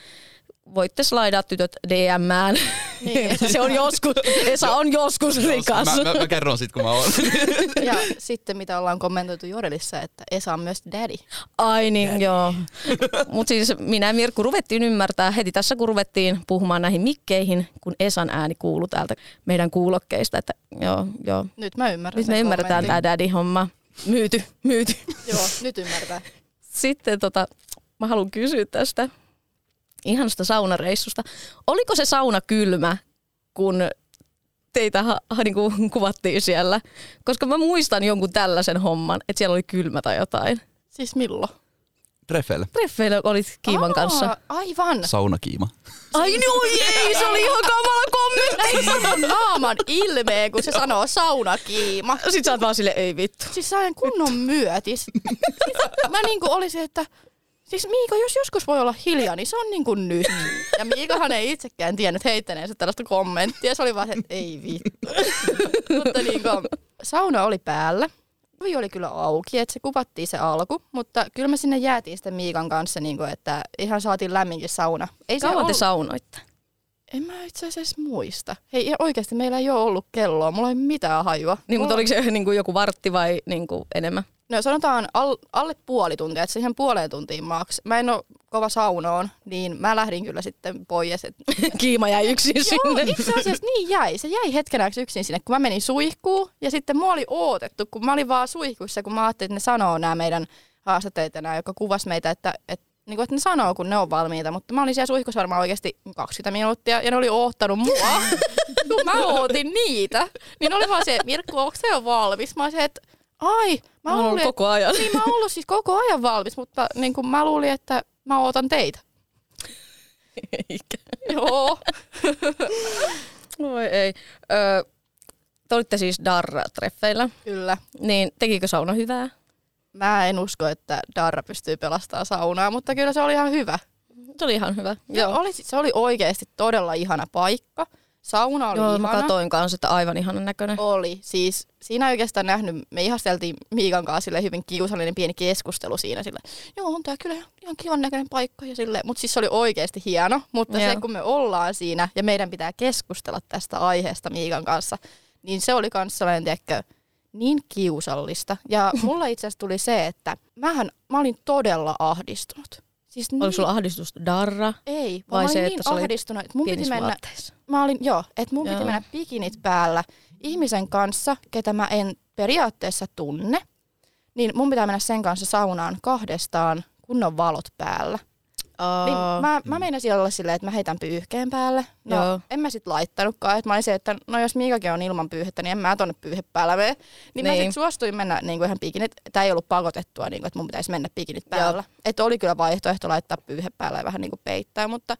voitte slaidaa tytöt DMään. Niin. se on joskus, Esa on joskus rikas. mä, mä, mä, kerron sit, kun mä oon. Ja sitten mitä ollaan kommentoitu Jorelissa, että Esa on myös daddy. Ai niin, joo. Mutta siis minä ja Mirkku ruvettiin ymmärtää heti tässä, kun ruvettiin puhumaan näihin mikkeihin, kun Esan ääni kuului täältä meidän kuulokkeista, että joo, joo. Nyt mä ymmärrän Nyt me ymmärretään tämä daddy-homma. Myyty, myyty. Joo, nyt ymmärtää. Sitten tota, mä haluan kysyä tästä ihanasta saunareissusta. Oliko se sauna kylmä, kun teitä ha, ha, niin kuin kuvattiin siellä? Koska mä muistan jonkun tällaisen homman, että siellä oli kylmä tai jotain. Siis milloin? Treffeille. Treffeillä olit Kiivan Aa, kanssa. Aivan. Saunakiima. Ai no ei, se oli ihan kamala kommentti. Näin naaman ilmeen, kun se sanoo saunakiima. Sitten sä oot vaan sille, ei vittu. Siis sain kunnon myötis. Siis mä niinku olisin, että Siis Miika, jos joskus voi olla hiljaa, niin se on niin kuin nyt. Ja Miikahan ei itsekään tiennyt heittäneensä tällaista kommenttia. Se oli vaan se, että ei vittu. mutta niin kuin, sauna oli päällä. Ovi oli kyllä auki, että se kuvattiin se alku, mutta kyllä me sinne jäätiin sitten Miikan kanssa, niin kuin, että ihan saatiin lämminkin sauna. Ei se Kauan te ollut- saunoitte? En mä itse asiassa muista. Hei, ja oikeasti meillä ei ole ollut kelloa, mulla ei mitään hajua. Niin, mutta Mulla- oliko se niin kuin joku vartti vai niin kuin enemmän? No sanotaan al, alle puoli tuntia, että siihen puoleen tuntiin maks. Mä en ole kova saunoon, niin mä lähdin kyllä sitten pois. Et... Kiima jäi yksin Joo, sinne. itse asiassa niin jäi. Se jäi hetkenäksi yksin sinne, kun mä menin suihkuun. Ja sitten mua oli ootettu, kun mä olin vaan suihkuissa, kun mä ajattelin, että ne sanoo nämä meidän haastatteet, nämä, jotka kuvas meitä, että, että niin kuin, että ne sanoo, kun ne on valmiita, mutta mä olin siellä suihkussa varmaan oikeasti 20 minuuttia ja ne oli oottanut mua. kun mä ootin niitä, niin oli vaan se, Mirkku, onko se jo valmis? Mä olin se, että ai, mä, Mä oon luulin, koko ajan. niin mä oon ollut siis koko ajan valmis, mutta niin kuin mä luulin, että mä ootan teitä. Eikä. Joo. Voi ei. Öö, te olitte siis Darra-treffeillä, Kyllä. niin tekikö sauna hyvää? Mä en usko, että Darra pystyy pelastamaan saunaa, mutta kyllä se oli ihan hyvä. Se oli ihan hyvä. Joo. Oli, se oli oikeasti todella ihana paikka. Sauna oli Joo, mä ihana. katoin kanssa, että aivan ihanan näköinen. Oli. Siis siinä ei oikeastaan nähnyt, me ihasteltiin Miikan kanssa sille hyvin kiusallinen pieni keskustelu siinä sille. Joo, on tää kyllä ihan kivan näköinen paikka ja sille. Mutta siis se oli oikeasti hieno. Mutta Joo. se, kun me ollaan siinä ja meidän pitää keskustella tästä aiheesta Miikan kanssa, niin se oli kans sellainen, tiedätkö, niin kiusallista. Ja mulla itse asiassa tuli se, että mähän, mä olin todella ahdistunut. Siis Oliko niin, sulla ahdistusta Darra ei, vai mä se, olin että niin olit ahdistunut, että mun piti mennä? Mä olin, joo, että mun Joo. piti mennä bikinit päällä ihmisen kanssa, ketä mä en periaatteessa tunne. Niin mun pitää mennä sen kanssa saunaan kahdestaan, kun on valot päällä. Niin mä, mä meinasin olla silleen, että mä heitän pyyhkeen päälle. No Joo. en mä sit laittanutkaan. Että mä olin se, että no jos Miikakin on ilman pyyhettä, niin en mä tonne pyyhe päällä mene. Niin, mä Niin. sit suostuin mennä niin kuin ihan bikinit. Tämä ei ollut pakotettua, niin kuin, että mun pitäisi mennä bikinit päällä. Että oli kyllä vaihtoehto laittaa pyyhe päällä ja vähän niin kuin peittää, mutta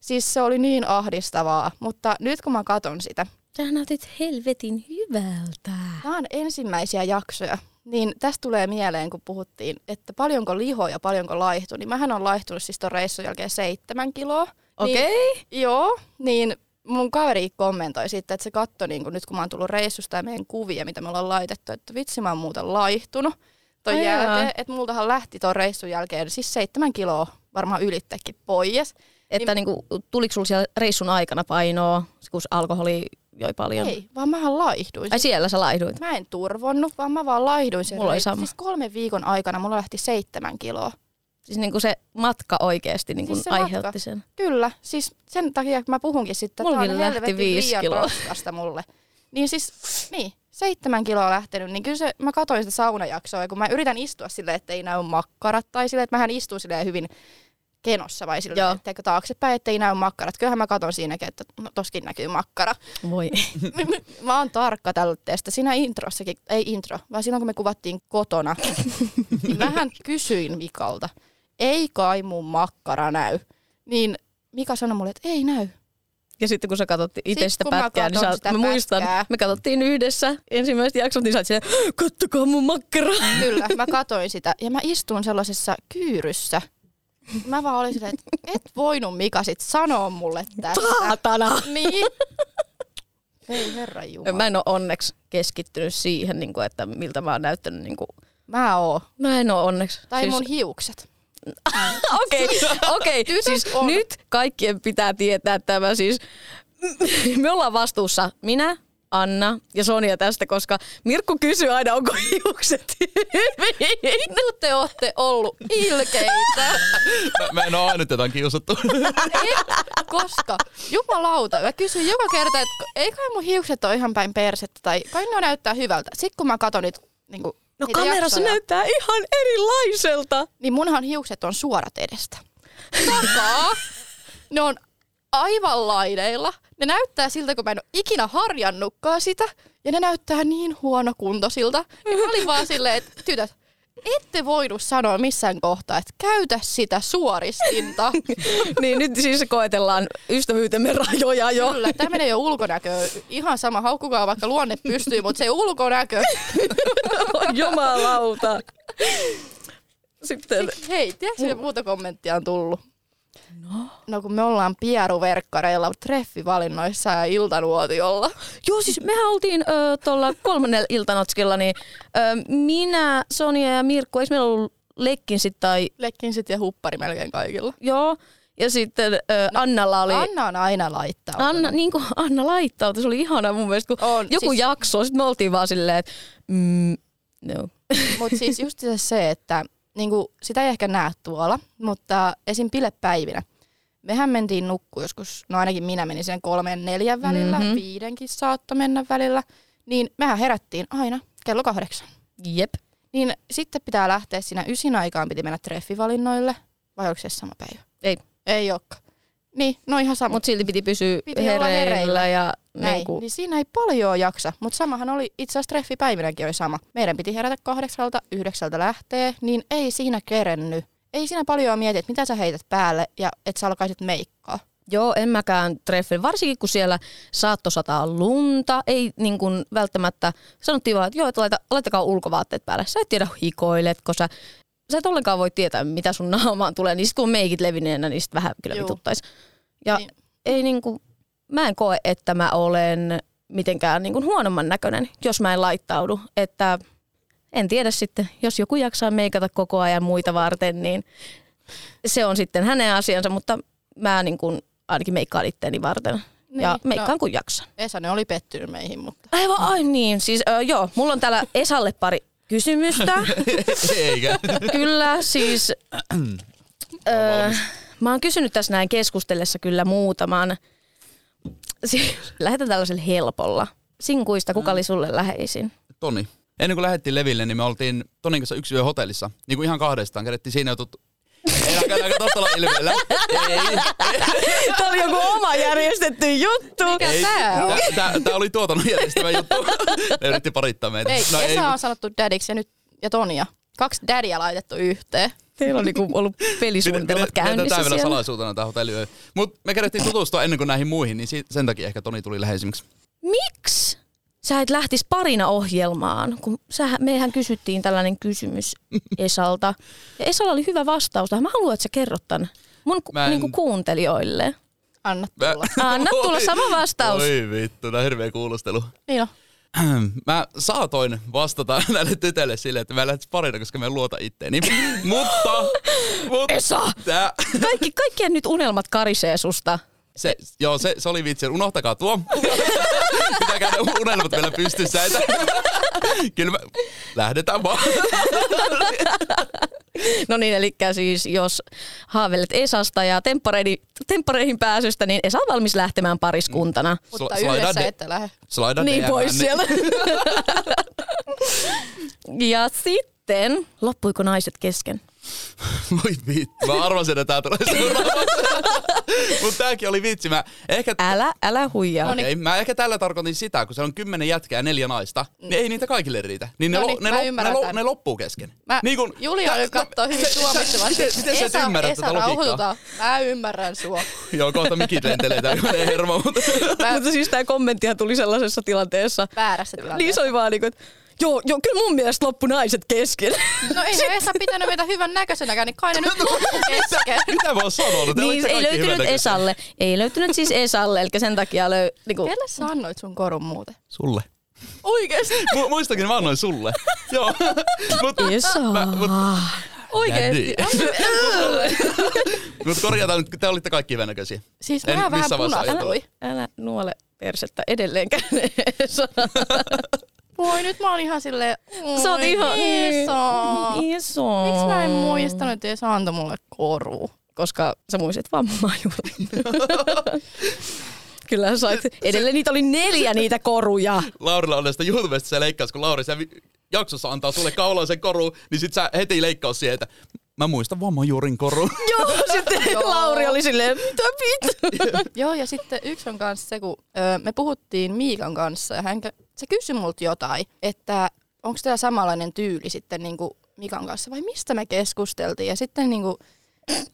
siis se oli niin ahdistavaa. Mutta nyt kun mä katon sitä, Sä näytit helvetin hyvältä. Nämä on ensimmäisiä jaksoja. Niin tästä tulee mieleen, kun puhuttiin, että paljonko liho ja paljonko laihtui. Niin mähän on laihtunut siis ton reissun jälkeen seitsemän kiloa. Okei. Niin, joo, niin mun kaveri kommentoi sitten, että se katsoi niin kun nyt kun mä oon tullut reissusta ja meidän kuvia, mitä me ollaan laitettu, että vitsi mä oon muuten laihtunut. Ton Ai jälkeen, että multahan lähti ton reissun jälkeen siis seitsemän kiloa varmaan ylittäkin pois. Että Niin- niinku, tuliko sulla siellä reissun aikana painoa, kun alkoholi joi paljon? Ei, vaan mähän laihduin. Ai siellä sä laihduit? Mä en turvonnut, vaan mä vaan laihduin sen Mulla oli sama. Siis kolmen viikon aikana mulla lähti seitsemän kiloa. Siis niinku se matka oikeasti niinku Siis se aiheutti matka. sen. Kyllä, siis sen takia kun mä puhunkin sitten, että Mullakin tää on lähti helvetin viisi kiloa. mulle. Niin siis, niin, seitsemän kiloa lähtenyt, niin kyllä se, mä katsoin sitä saunajaksoa, ja kun mä yritän istua silleen, että ei näy makkarat, tai silleen, että mähän istun silleen hyvin kenossa vai silleen, Joo. taaksepäin, ettei näy makkarat. Kyllähän mä katson siinäkin, että no, toskin näkyy makkara. Voi. mä oon tarkka tällä teistä. Siinä introssakin, ei intro, vaan silloin kun me kuvattiin kotona, niin mähän kysyin Mikalta, ei kai mun makkara näy. Niin Mika sanoi mulle, että ei näy. Ja sitten kun sä katsottiin itse Sit sitä pätkää, niin sä, sitä mä muistan, pätkää. me katsottiin yhdessä ensimmäiset jaksot, niin sä oot kattokaa mun makkara. Kyllä, mä katoin sitä. Ja mä istun sellaisessa kyyryssä. Mä vaan olin silleen, että et voinut Mika sit sanoa mulle tästä. Saatana. Niin. Ei herra Jumala. Mä en ole onneksi keskittynyt siihen, niin kuin, että miltä mä oon näyttänyt. Niin kuin. Mä oon. Mä en ole onneksi. Tai siis, mun hiukset. Okei, okei. Tytöt Siis on. nyt kaikkien pitää tietää tämä siis. Me ollaan vastuussa minä, Anna ja Sonia tästä, koska Mirkku kysyy aina, onko hiukset hyvin. Nyt te ootte ollut ilkeitä. Mä, mä en oo ainut jotain kiusattu. Koska, jumalauta, mä kysyn joka kerta, että ei kai mun hiukset ole ihan päin persettä tai kai ne näyttää hyvältä. Sitten kun mä katson niitä niin No niitä kamerassa jaksoja. näyttää ihan erilaiselta. Niin munhan hiukset on suorat edestä. Takaa. ne on aivan laideilla. Ne näyttää siltä, kun mä en ole ikinä harjannutkaan sitä. Ja ne näyttää niin huonokuntoisilta. Ja mä olin vaan silleen, että tytöt, ette voinut sanoa missään kohtaa, että käytä sitä suoristinta. niin nyt siis koetellaan ystävyytemme rajoja jo. Kyllä, tämä menee jo ulkonäköön. Ihan sama, haukkukaa vaikka luonne pystyy, mutta se ulkonäkö. Jumalauta. Sitten Hei, tiedätkö muuta kommenttia on tullut? No. no kun me ollaan pieruverkkareilla treffivalinnoissa ja iltanuotiolla. Joo, siis mehän oltiin ö, tuolla kolmannella iltanotskilla, niin ö, minä, Sonia ja Mirkku, eikö meillä ollut lekkinsit tai Lekkinsit ja huppari melkein kaikilla. joo, ja sitten ö, Annalla oli... Anna on aina laittaa. Anna, niin kuin Anna laittautui, se oli ihana mun mielestä, kun On, joku siis- jakso, sitten me oltiin vaan silleen, että mm, no. Mutta siis just se, että niinku, sitä ei ehkä näe tuolla, mutta esim. bilepäivinä. Mehän mentiin nukkua joskus, no ainakin minä menin sen kolmen neljän välillä, Mhm. mm-hmm. viidenkin saattoi mennä välillä. Niin mehän herättiin aina kello kahdeksan. Jep. Niin sitten pitää lähteä siinä ysin aikaan, piti mennä treffivalinnoille. Vai onko se sama päivä? Ei. Ei olekaan. Niin, no ihan sama. Mutta silti piti pysyä Piti hereillä, hereillä. ja Näin. niin kuin, Niin siinä ei paljon jaksa, mutta samahan oli itse asiassa treffipäivinäkin oli sama. Meidän piti herätä kahdeksalta, yhdeksältä lähtee, niin ei siinä kerenny. Ei siinä paljon mieti, että mitä sä heität päälle ja että sä alkaisit meikkaa. Joo, en mäkään treffin. Varsinkin kun siellä saattoi sataa lunta. Ei niin kuin välttämättä, sanottiin vaan, että joo, että laita, laittakaa ulkovaatteet päälle. Sä et tiedä hikoiletko sä. Sä et ollenkaan voi tietää, mitä sun naamaan tulee. Niin sit kun on meikit levinneenä, niin sit vähän kyllä Juu. vituttais. Ja Niin. ei niin kuin, mä en koe, että mä olen mitenkään niin kuin huonomman näköinen, jos mä en laittaudu. Että en tiedä sitten, jos joku jaksaa meikata koko ajan muita varten, niin se on sitten hänen asiansa, mutta mä niin kuin ainakin meikkaan itteeni varten. Niin, ja Niin, meikkaan no. kun jaksan. Esa ne oli pettynyt meihin, mutta Aivan, ai niin. Siis ö, joo, mulla on täällä Esalle pari kysymystä. Eikä. kyllä, siis ö, mä oon kysynyt tässä näin keskustellessa kyllä muutaman. Siis, lähdetään tällaisella helpolla. Sinkuista, kuka oli sulle läheisin? Toni. Ennen kuin lähdettiin leville, niin me oltiin Tonin kanssa yksi yö hotellissa. Niin kuin ihan kahdestaan. Kädettiin siinä jutut. Ei näkään tuolla ilmeellä. Ei. Tämä oli joku oma järjestetty juttu. mikä ei. tää on? Tää, oli tuotannon järjestävä juttu. Ne yritti parittaa meitä. Ei, no, Esa on sanottu dadiksi ja nyt ja Tonia. Kaksi dadia laitettu yhteen. Teillä on niinku ollut pelisuunnitelmat käynnissä Tämä vielä salaisuutena tämä hotelliyö. Mutta me kädettiin tutustua ennen kuin näihin muihin, niin sen takia ehkä Toni tuli läheisimmiksi. Miksi sä et lähtisi parina ohjelmaan? Kun sä, mehän kysyttiin tällainen kysymys Esalta. Ja Esalla oli hyvä vastaus. tähän. Mä haluan, että sä kerrot tämän mun Mä en- niinku kuuntelijoille. Anna Mä- tulla. Anna tulla sama vastaus. Oi vittu, tää on hirveä kuulostelu. Niin on. Mä saatoin vastata näille tytöille silleen, että mä lähtis parina, koska mä en luota itteeni. mutta, mutta Esa! tää, Kaikki, kaikkien nyt unelmat karisee susta. Se, joo, se, se oli vitsi. Unohtakaa tuo. Pitää käydä unelmat vielä pystyssä. Että, kyllä mä, lähdetään vaan. No niin, eli siis jos haaveilet Esasta ja temppareihin, temppareihin pääsystä, niin Esa on valmis lähtemään pariskuntana. Mutta Sla- yhdessä de- ette lähde. Slaida Niin DM pois -ään, siellä. ja sitten, loppuiko naiset kesken? Voi vittu, mä arvasin, että tää tulee seuraavaksi. Mutta tääkin oli vitsi. Mä ehkä, Älä, älä huijaa. No niin. ei, mä ehkä tällä tarkoitin sitä, kun se on kymmenen jätkää ja neljä naista, niin ei niitä kaikille riitä. Niin ne, No lo, niin, ne, lo, ne, lo, tän. ne loppuu kesken. Mä, niin kun, Julia nyt kattoo hyvin tuomitsevasti. Miten, sä et Esa, tätä logiikkaa? Mä ymmärrän sua. Joo, kohta mikit lentelee täällä, menee hermo. Mutta... Siis tämä kommenttihan tuli sellaisessa tilanteessa. väärässä Niin tilanteessa. se oli vaan niin kuin, että joo, joo, kyllä mun mielestä loppu naiset kesken. No ei se Esa pitänyt meitä hyvän näköisenäkään, niin kai ne nyt loppu kesken. Mitä mä oon sanonut? Niin ei löytynyt. Esalle. Ei löytynyt siis Esalle, eli sen takia löy... Niin kuin, Kelle sä annoit sun korun muuten? Sulle. Oikeesti? Mu- muistakin mä annoin sulle. Joo. Mut, Esa. mä, mut, Oikeesti? mut korjataan, nyt, te olitte kaikki hyvännäköisiä. Siis En mä vähän vaiheessa punastui. Älä nuole persettä edelleenkään Esa. Voi nyt mä oon ihan silleen, Sä oot "Oi, ihan... Esa. Esa. Miksi mä en muistanut, että Esa antoi mulle koru? Koska sä muistit vammaajuhliin. Kyllä sä sait. Edelleen niitä oli neljä niitä koruja. Laurilla on näistä YouTubesta se leikkaus, kun Lauri, sä vi- jaksossa antaa sulle kaulaisen koru, niin sit sä heti leikkaus siihen, että mä muistan vaan Majurin koru. Joo, sitten Joo. Lauri oli silleen, mitä vittu? Joo, ja sitten yksi on kanssa se, kun öö, me puhuttiin Miikan kanssa, ja hän, kä- se kysyi multa jotain, että onko teillä samanlainen tyyli sitten niin kuin Mikan kanssa, vai mistä me keskusteltiin, ja sitten niin kuin,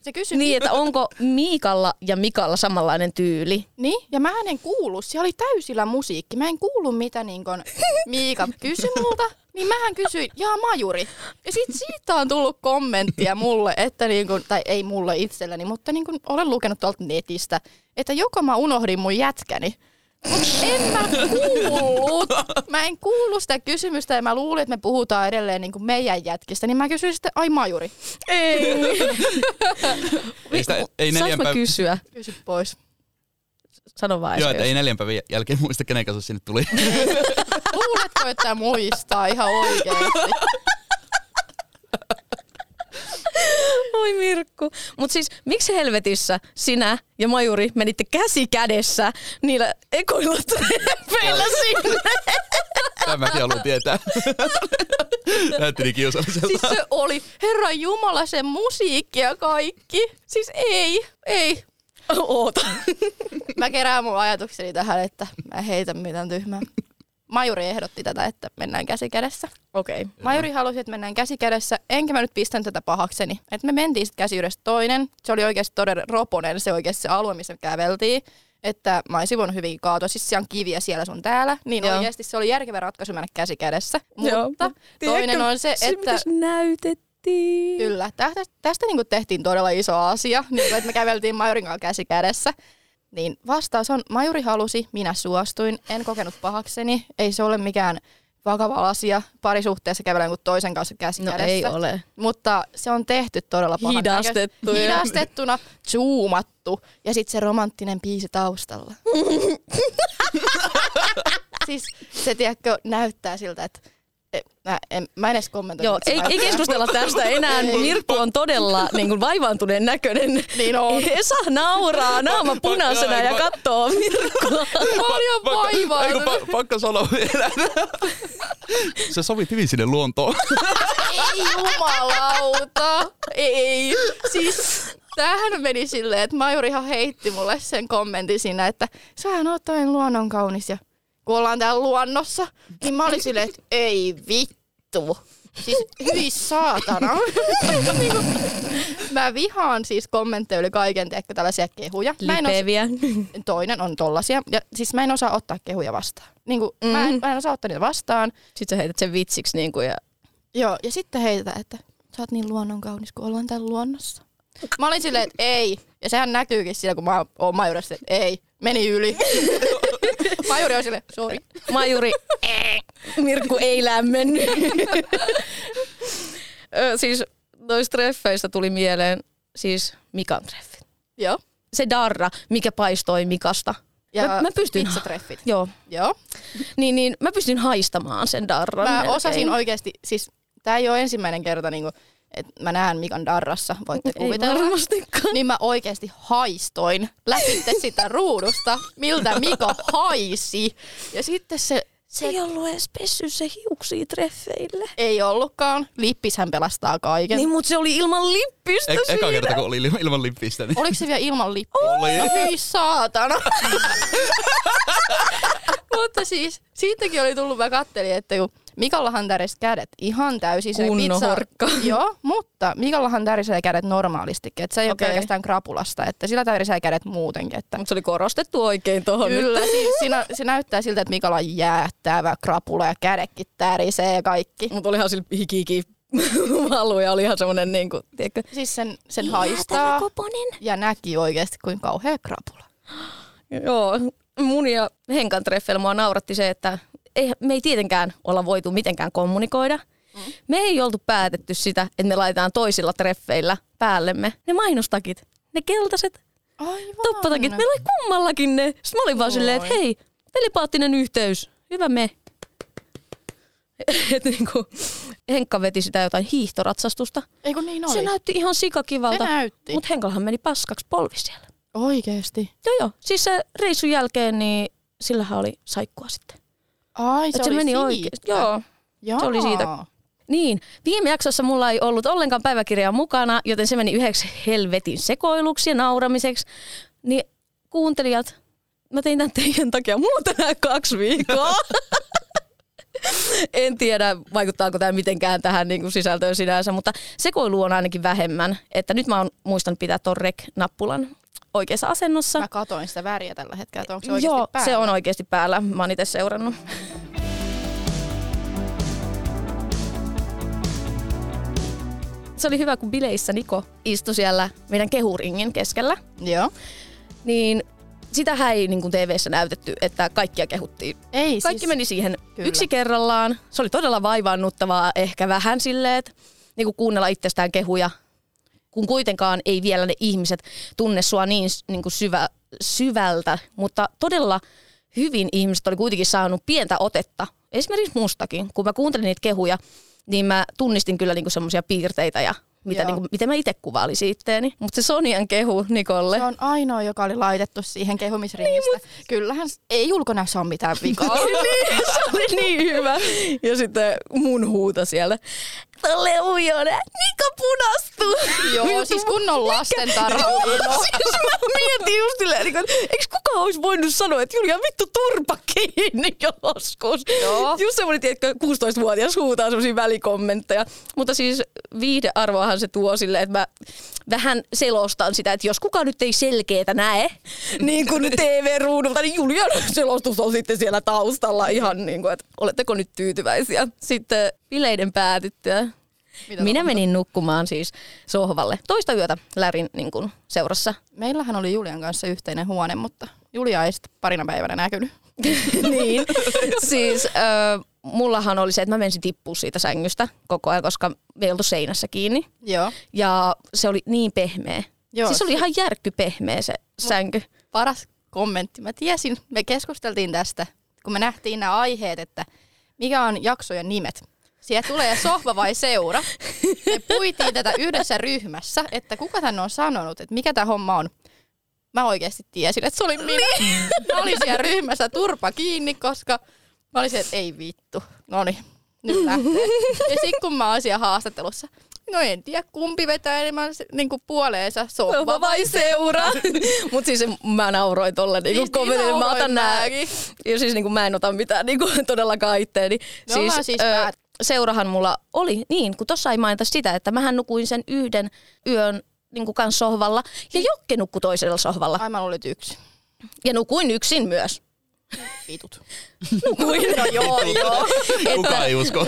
se kysyi Niin, että onko Miikalla ja Mikalla samanlainen tyyli? Niin, ja mä en kuullut, siellä oli täysillä musiikki. Mä en kuullut, mitä niin kun Miika kysyi multa, niin mähän kysyin, jaa majuri. Ja sit siitä on tullut kommenttia mulle, että niin kun, tai ei mulle itselleni, mutta niin kun olen lukenut tuolta netistä, että joko mä unohdin mun jätkäni, en mä kuullut. Mä en kuullut sitä kysymystä ja mä luulin, että me puhutaan edelleen niin kuin meidän jätkistä. Niin mä kysyin sitten, ai majuri, Ei. Ei, sitä, ei Saanko neljän mä kysyä? kysy pois. Sano vaan Joo, että ei neljän päivän jälkeen muista, kenen kanssa sinne tuli. Luuletko, että muistaa ihan oikeasti? Oi Mirkku. Mutta siis miksi helvetissä sinä ja Majuri menitte käsi kädessä niillä ekoilla treffeillä sinne? Tämä mäkin haluan tietää. Näytti niin kiusalliselta. Siis se oli, herran jumala, se musiikki ja kaikki. Siis ei, ei. Oota. Mä kerään mun ajatukseni tähän, että mä heitän mitään tyhmää. Majuri ehdotti tätä, että mennään käsi kädessä. Okei. Okay. Majuri halusi, että mennään käsi kädessä, enkä mä nyt pistän tätä pahakseni. Että me mentiin sitten käsi yhdessä toinen. Se oli oikeasti todella roponen se oikeasti se alue, missä me käveltiin. Että mä olisin voinut hyvin kaatua. Siis siellä on kiviä siellä sun täällä. Niin Joo. oikeasti se oli järkevä ratkaisu mennä käsi kädessä. Joo, Mutta mut toinen tiedätkö, on se, se että... se näytettiin. Kyllä, tästä, tästä niin tehtiin todella iso asia, niin kuin, että me käveltiin Majurin kanssa käsi kädessä. Niin vastaus on, Majuri halusi, minä suostuin, en kokenut pahakseni, ei se ole mikään vakava asia parisuhteessa kävellä jonkun toisen kanssa käsi No kädessä. ei ole. Mutta se on tehty todella pahan Hidastettu Hidastettuna, zoomattu ja sitten se romanttinen biisi taustalla. siis se, tiedätkö, näyttää siltä, että mä en, mä en edes kommentoi. Joo, ei, ei keskustella tästä enää. Mirkku on todella niin kuin vaivaantuneen näköinen. Niin on. Esa nauraa naama punaisena ja katsoo Mirkkua. Mä olin ihan Ei, kun vaivaa. pa- pakko sanoa vielä. Se sovit hyvin sinne luontoon. Ei jumalauta. Ei. Siis tämähän meni silleen, että Majurihan heitti mulle sen kommentin siinä, että sähän oot toinen luonnon kaunis ja kun ollaan täällä luonnossa, niin mä olin silleen, että ei vittu. Siis hyi saatana. Niin kuin, mä vihaan siis kommentteja yli kaiken, teekö tällaisia kehuja. Mä en osaa, Lipeviä. toinen on tollasia. Ja siis mä en osaa ottaa kehuja vastaan. Niin kuin, mm. mä, en, mä en osaa ottaa niitä vastaan. Sitten sä heität sen vitsiksi niin kuin, ja Joo, ja sitten heitetään, että sä oot niin luonnon kaunis, kun ollaan täällä luonnossa. Mä olin silleen, että ei. Ja sehän näkyykin siellä, kun mä oon majurissa, että ei. Meni yli. Majuri on silleen, sori. Majuri, "Ee, Mirkku ei lämmennyt. Siis noista treffeistä tuli mieleen siis Mikan treffit. Joo. Se darra, mikä paistoi Mikasta. Ja Mä- mä pystyn- pizzatreffit. Joo. Joo. Niin, niin mä pystyn haistamaan sen darran. Mä melkein. osasin oikeasti, siis tää ei ole ensimmäinen kerta, niin että mä näen Mikan darrassa, voitte Ei kuvitella. varmastikaan. Niin mä oikeasti haistoin läpitte sitä ruudusta, miltä Mika haisi. Ja sitten se, Se ei ollut edes pessy se hiuksia treffeille. ei ollutkaan. Lippishän pelastaa kaiken. Niin, mutta se oli ilman lippistä E- eka siinä. kerta, kun oli ilman, lippistä. Niin. Oliko se vielä ilman lippua? Oli. No hyi saatana. Mutta siis, siitäkin oli tullut, mä kattelin, että kun Mikallahan täris kädet ihan täysin. Se Kunnon pizza, horkka. Joo, mutta Mikallahan tärisee kädet normaalistikin. Että se ei Okei. ole pelkästään krapulasta, että sillä tärisee kädet muutenkin. Että Mutta se oli korostettu oikein tuohon. Kyllä, siis siinä, se näyttää siltä, että Mikalla on jäättävä krapula ja kädekin tärisee ja kaikki. Mutta olihan sillä hikiki halu ja oli ihan semmoinen niin kuin, tiedätkö, Siis sen, sen haistaa ja näki oikeasti kuin kauhea krapula. Joo, mun ja Henkan treffeillä mua nauratti se, että ei, me ei tietenkään olla voitu mitenkään kommunikoida. Mm. Me ei oltu päätetty sitä, että me laitetaan toisilla treffeillä päällemme ne mainostakit. Ne keltaiset Aivan. toppatakit. Meillä oli kummallakin ne. Sitten mä olin vaan silleen, että hei, telepaattinen yhteys. Hyvä me. Et niinku, Henkka veti sitä jotain hiihtoratsastusta. Ei kun niin oli. Se näytti ihan sikakivalta. Se näytti. Mutta Henkallahan meni paskaksi polvi siellä. Oikeesti. Joo joo. Siis se reissun jälkeen, niin sillähän oli saikkua sitten. Ai se, Et se oli meni siitä. oikeesti. Joo. Jaa. Se oli siitä. Niin, viime jaksossa mulla ei ollut ollenkaan päiväkirjaa mukana, joten se meni yhdeksi helvetin sekoiluksi ja nauramiseksi. Niin kuuntelijat, mä tein tämän teidän takia. On tänään kaksi viikkoa. en tiedä, vaikuttaako tämä mitenkään tähän niin kuin sisältöön sinänsä, mutta sekoilu on ainakin vähemmän. Että nyt mä oon muistanut pitää ton rek-nappulan oikeassa asennossa. Mä katoin sitä väriä tällä hetkellä, että onko se oikeasti Joo, päällä. se on oikeasti päällä. Mä oon itse seurannut. Se oli hyvä, kun bileissä Niko istui siellä meidän kehuringin keskellä. Joo. Niin sitähän ei niin kuin TV-ssä näytetty, että kaikkia kehuttiin. Ei Kaikki siis, meni siihen Kyllä. yksi kerrallaan. Se oli todella vaivaannuttavaa, ehkä vähän silleen, että niin kuin kuunnella itsestään kehuja, kun kuitenkaan ei vielä ne ihmiset tunne sua niin, niin kuin syvä, syvältä, mutta todella hyvin ihmiset oli kuitenkin saanut pientä otetta, esimerkiksi mustakin. Kun mä kuuntelin niitä kehuja, niin mä tunnistin kyllä niinku semmoisia piirteitä ja mitä, Joo. niinku, miten mä itse kuvailisin itteeni. Mutta se Sonian kehu Nikolle. Se on ainoa, joka oli laitettu siihen kehumisringistä. Niin, Kyllähän s- ei ulkonäössä ole mitään vikaa. niin, se oli niin hyvä. Ja sitten mun huuta siellä. Tolle ujone, Niko punastuu. Joo, siis kunnon lasten tarhamino. siis mä mietin just silleen, niin kuin, että eikö kukaan olisi voinut sanoa, että Julia vittu turpa kiinni joskus. Joo. Just semmoinen, tiedätkö, 16-vuotias huutaa semmoisia välikommentteja. Mutta siis viihdearvoahan se tuo silleen, että mä vähän selostan sitä, että jos kukaan nyt ei selkeätä näe, niin kuin TV-ruudulta, niin Julian selostus on sitten siellä taustalla ihan niin kuin, että oletteko nyt tyytyväisiä. Sitten bileiden päätyttyä. Mitä Minä tapahtui? menin nukkumaan siis sohvalle toista yötä Lärin niin kuin, seurassa. Meillähän oli Julian kanssa yhteinen huone, mutta Julia ei sitten parina päivänä näkynyt. niin. Siis äh, mullahan oli se, että mä menisin tippua siitä sängystä koko ajan, koska me ei oltu seinässä kiinni. Joo. Ja se oli niin pehmeä. Joo. Siis se oli ihan järkky pehmeä se sänky. Paras kommentti. Mä tiesin, me keskusteltiin tästä, kun me nähtiin nämä aiheet, että mikä on jaksojen nimet. Siellä tulee sohva vai seura. Me puitiin tätä yhdessä ryhmässä, että kuka tänne on sanonut, että mikä tämä homma on. Mä oikeasti tiesin, että se oli minä. Mä olin siellä ryhmässä turpa kiinni, koska mä olin se, että ei vittu. No niin, nyt lähtee. Ja sitten kun mä oon siellä haastattelussa, no en tiedä kumpi vetää enemmän niin kuin puoleensa, sohva vai seura? Mut siis mä nauroin tolle niinku Siis kommentille. niin Mä otan nauroin nää. mäkin. Ja siis niinku mä en ota mitään niinku todellakaan itteeni. Me ollaan siis päät- seurahan mulla oli, niin kun tossa ei mainita sitä, että mähän nukuin sen yhden yön niin kanssa sohvalla ja Jokke nukkui toisella sohvalla. Ai mä luulin, että yksi. Ja nukuin yksin myös. Vitut. Nukuin. No joo, joo. Kuka ei usko.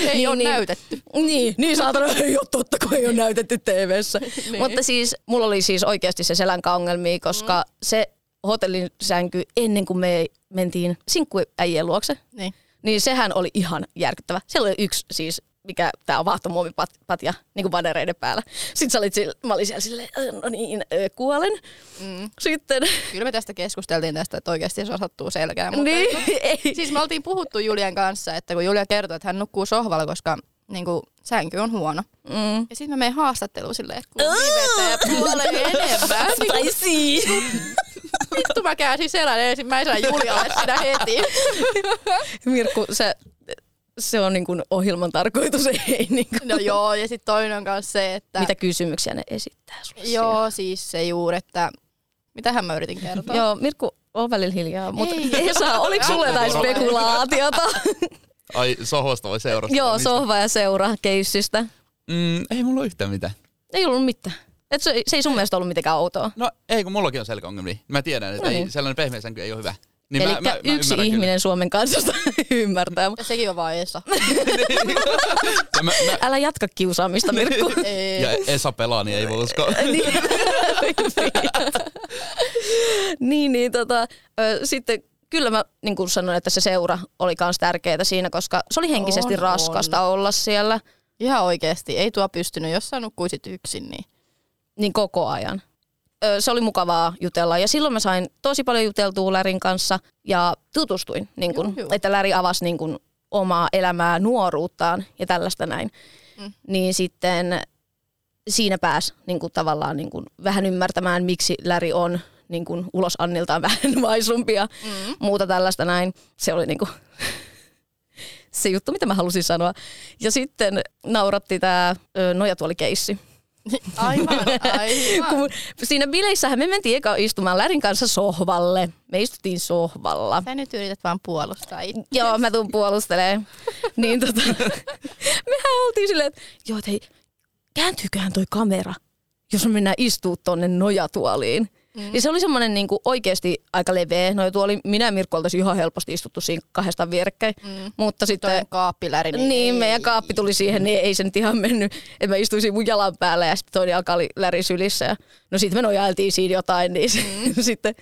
Ei Niin, ole niin. näytetty. Niin, niin saatana ei ole totta, kun ei ole näytetty TV-ssä. niin. Mutta siis mulla oli siis oikeasti se selänkaongelmia, koska mm. se hotellin sänky ennen kuin me mentiin sinkkuäijien luokse, Niin. niin sehän oli ihan järkyttävä. Siellä oli yksi siis, mikä tämä on vaahtomuovipatja niin kuin vanereiden päällä. Sitten sä olit sille, mä olin siellä silleen, "Ö, no niin, kuolen. Mm. Sitten, Kyllä me tästä keskusteltiin tästä, että oikeasti se osattuu selkään. Mutta niin, ei. Siis me oltiin puhuttu Julian kanssa, että kun Julia kertoi, että hän nukkuu sohvalla, koska niin kuin, sänky on huono. Mm. Ja sitten mä menen haastatteluun silleen, että kumpi vetää puolen enemmän. Siis. vittu mä käänsin selän ensimmäisenä Julialle siinä heti. Mirkku, se, se on niin kuin ohjelman tarkoitus, ei niin kuin. No joo, ja sitten toinen on myös se, että... Mitä kysymyksiä ne esittää sulle siellä? Joo, siis se juuri, että... Mitähän mä yritin kertoa? Joo, Mirkku on välillä hiljaa, mutta. Esa, oliko sulle jotain spekulaatiota? Ai sohvasta vai seurasta? Joo, sohva ja seura keissistä. Mm, ei mulla ole yhtään mitään. Ei ollut mitään. Et se, se ei sun mielestä ollut mitenkään outoa. No ei, kun mullakin on selkäongelmia. Mä tiedän, että No niin. ei, sellainen pehmeä sänky ei ole hyvä. Niin Eli mä, mä, mä yksi ymmärrän ihminen Suomen kansasta ymmärtää. Ja sekin on vaan Esa. Kyllä. Ja, mä, mä, Älä jatka kiusaamista, Mirkku. Ei. ja Esa pelaa, niin ei voi uskoa. niin, niin, niin tota, ö, sitten kyllä mä niin kuin sanoin, että se seura oli myös tärkeää siinä, koska se oli henkisesti On, raskasta olla siellä Ihan oikeasti. Ei tuo pystynyt, jos sä nukkuisit yksin, niin... niin koko ajan. Se oli mukavaa jutella ja silloin mä sain tosi paljon juteltua Lärin kanssa ja tutustuin, niin kun, Joo, joo. että Läri avasi niin kun, omaa elämää, nuoruuttaan ja tällaista näin. Mm. Niin sitten siinä pääsi niin kun, tavallaan niin kun, vähän ymmärtämään, miksi Läri on niin kun, ulos Anniltaan vähän vaisumpi ja Mm. muuta tällaista näin. Se oli niin kun, se juttu, mitä mä halusin sanoa. Ja sitten nauratti tämä nojatuolikeissi. Aivan, aivan. Kun siinä bileissähän me mentiin eka istumaan Lärin kanssa sohvalle. Me istuttiin sohvalla. Sä nyt yrität vaan puolustaa itse. Joo, mä tuun puolustelemaan. niin tota, mehän oltiin silleen, että joo, hei, kääntyyköhän toi kamera, jos me mennään istuu tonne nojatuoliin. Mm. Niin se oli semmoinen niin kuin oikeasti aika leveä. No tuoli, minä ja Mirkko oltaisiin ihan helposti istuttu siinä kahdesta vierekkäin. Mm. Mutta sitten... Kaappiläri. Niin, niin meidän kaappi tuli siihen, niin ei se nyt ihan mennyt. Että mä istuisin mun jalan päällä ja sitten toinen jalka oli läri sylissä. Ja, no sitten me nojailtiin siinä jotain, niin mm. sitten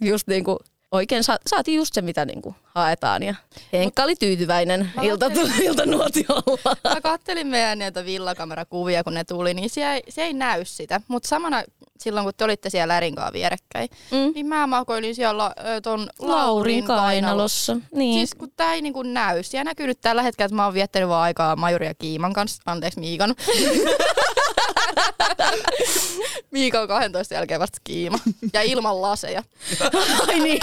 just niin kuin oikein sa- saatiin just se, mitä niinku haetaan. Ja Henkka oli tyytyväinen ilta, iltanuotiolla. Mä kattelin meidän näitä villakamerakuvia, kun ne tuli, niin se ei, se ei näy sitä. Mutta samana silloin, kun te olitte siellä Lärinkaan vierekkäin, mm. niin mä makoilin siellä ton Laurin kainalossa. Niin. Siis kun tää ei niinku näy. Siellä näkyy nyt tällä hetkellä, että mä oon viettänyt vaan aikaa Majuri ja Kiiman kanssa. Anteeksi Miikan. Miika on 12 jälkeen vasta kiima. Ja ilman laseja. Ai niin.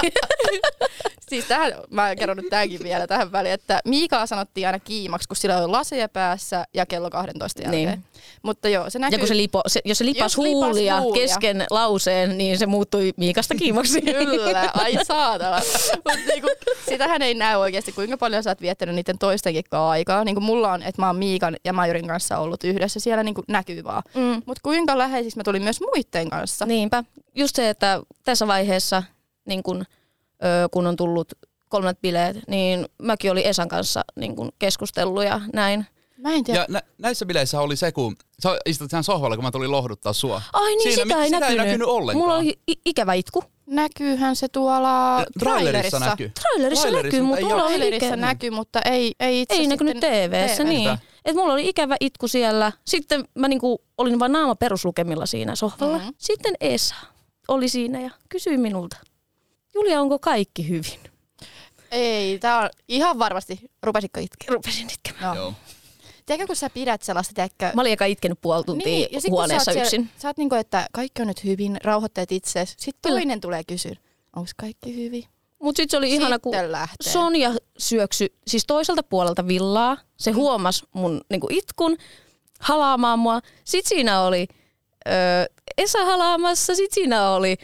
siis tähän, mä kerron nyt tämänkin vielä tähän väliin, että Miikaa sanottiin aina kiimaksi, kun sillä oli laseja päässä ja kello 12 jälkeen. Niin. Mutta joo, se näkyy... Ja kun se lipo, se, jos se lipas jos huulia, lipas huulia kesken lauseen, niin se muuttui Miikasta kiimaksi. Kyllä, ai saatana. Mutta niinku, sitähän ei näy oikeasti, kuinka paljon sä oot viettänyt niiden toistenkin aikaa. Niin kuin mulla on, että mä oon Miikan ja Majurin kanssa ollut yhdessä, siellä niinku näkyy vaan. Mm. Mutta kuinka läheisiksi mä tulin myös muiden kanssa. Niinpä. Just se, että tässä vaiheessa, niin kun, ö, kun on tullut kolmat bileet, niin mäkin oli Esan kanssa niin kun keskustellut ja näin. Mä en tiedä. Ja nä- näissä bileissä oli se, kun sä istut sen sohvalla, kun mä tulin lohduttaa sua. Ai niin, Siinä, sitä, ei, sitä näkynyt. ei näkynyt ollenkaan. Mulla oli i- ikävä itku. Näkyyhän se tuolla trailerissa. näkyy. Trailerissa, Trailerissa, näkyy, mutta mutta ei mulla oli ikävä. näkyy, mutta ei, ei itse Ei näkynyt TV-ssä, niin. Et mulla oli ikävä itku siellä. Sitten mä niinku olin vain naama peruslukemilla siinä sohvalla. Mhm. Mm-hmm. Sitten Esa oli siinä ja kysyi minulta, Julia, onko kaikki hyvin? Ei, tää on ihan varmasti. Rupesitko itkeä? Rupesin itkemään. No. Joo. Tiedätkö, kun sä pidät sellaista, tiedätkö... Mä olin eka itkenyt puoli tuntia Niin, ja sit huoneessa sä oot yksin. Siellä, sä oot niinku, että kaikki on nyt hyvin, rauhoitteet itseäsi. Sitten toinen tulee kysyä, onko kaikki hyvin? Mutta sitten se oli ihana, kun lähtee. Sonja syöksy siis toiselta puolelta villaa. Se huomasi mun niinku, itkun halaamaan mua. Sitten siinä oli ö, Esa halaamassa, sitten siinä oli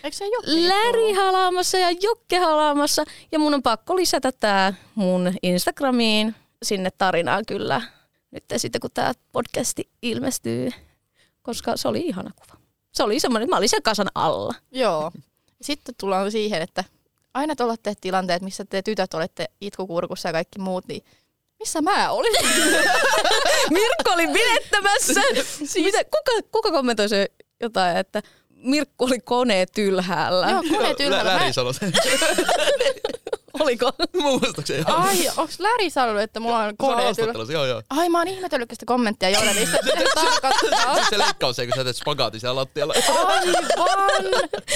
Läri halaamassa ja Jokke halaamassa. Ja mun on pakko lisätä tää mun Instagramiin sinne tarinaan kyllä. Nyt sitten kun tämä podcasti ilmestyy, koska se oli ihana kuva. Se oli semmoinen, mä olin sen kasan alla. Joo. Sitten tullaan siihen, että aina tuolla tilanteet, missä te tytöt olette itkukurkussa ja kaikki muut, niin missä mä olin? Mirkko oli bilettämässä. siis... Mitä, kuka, kuka kommentoi se jotain, että Mirkko oli koneet ylhäällä. Joo, koneet Lä- ylhäällä. Läri Mä-. Oliko? Muistaakseni. Ai, onks Läri sanonut, että mulla on? Haastattelussa, joo joo. Ai, mä oon ihmetellyt sitä kommenttia Joonelissa, että mitä se tarkoittaa. Se leikkaus ei, kun sä teet spagaatin siellä lattialla. Aivan!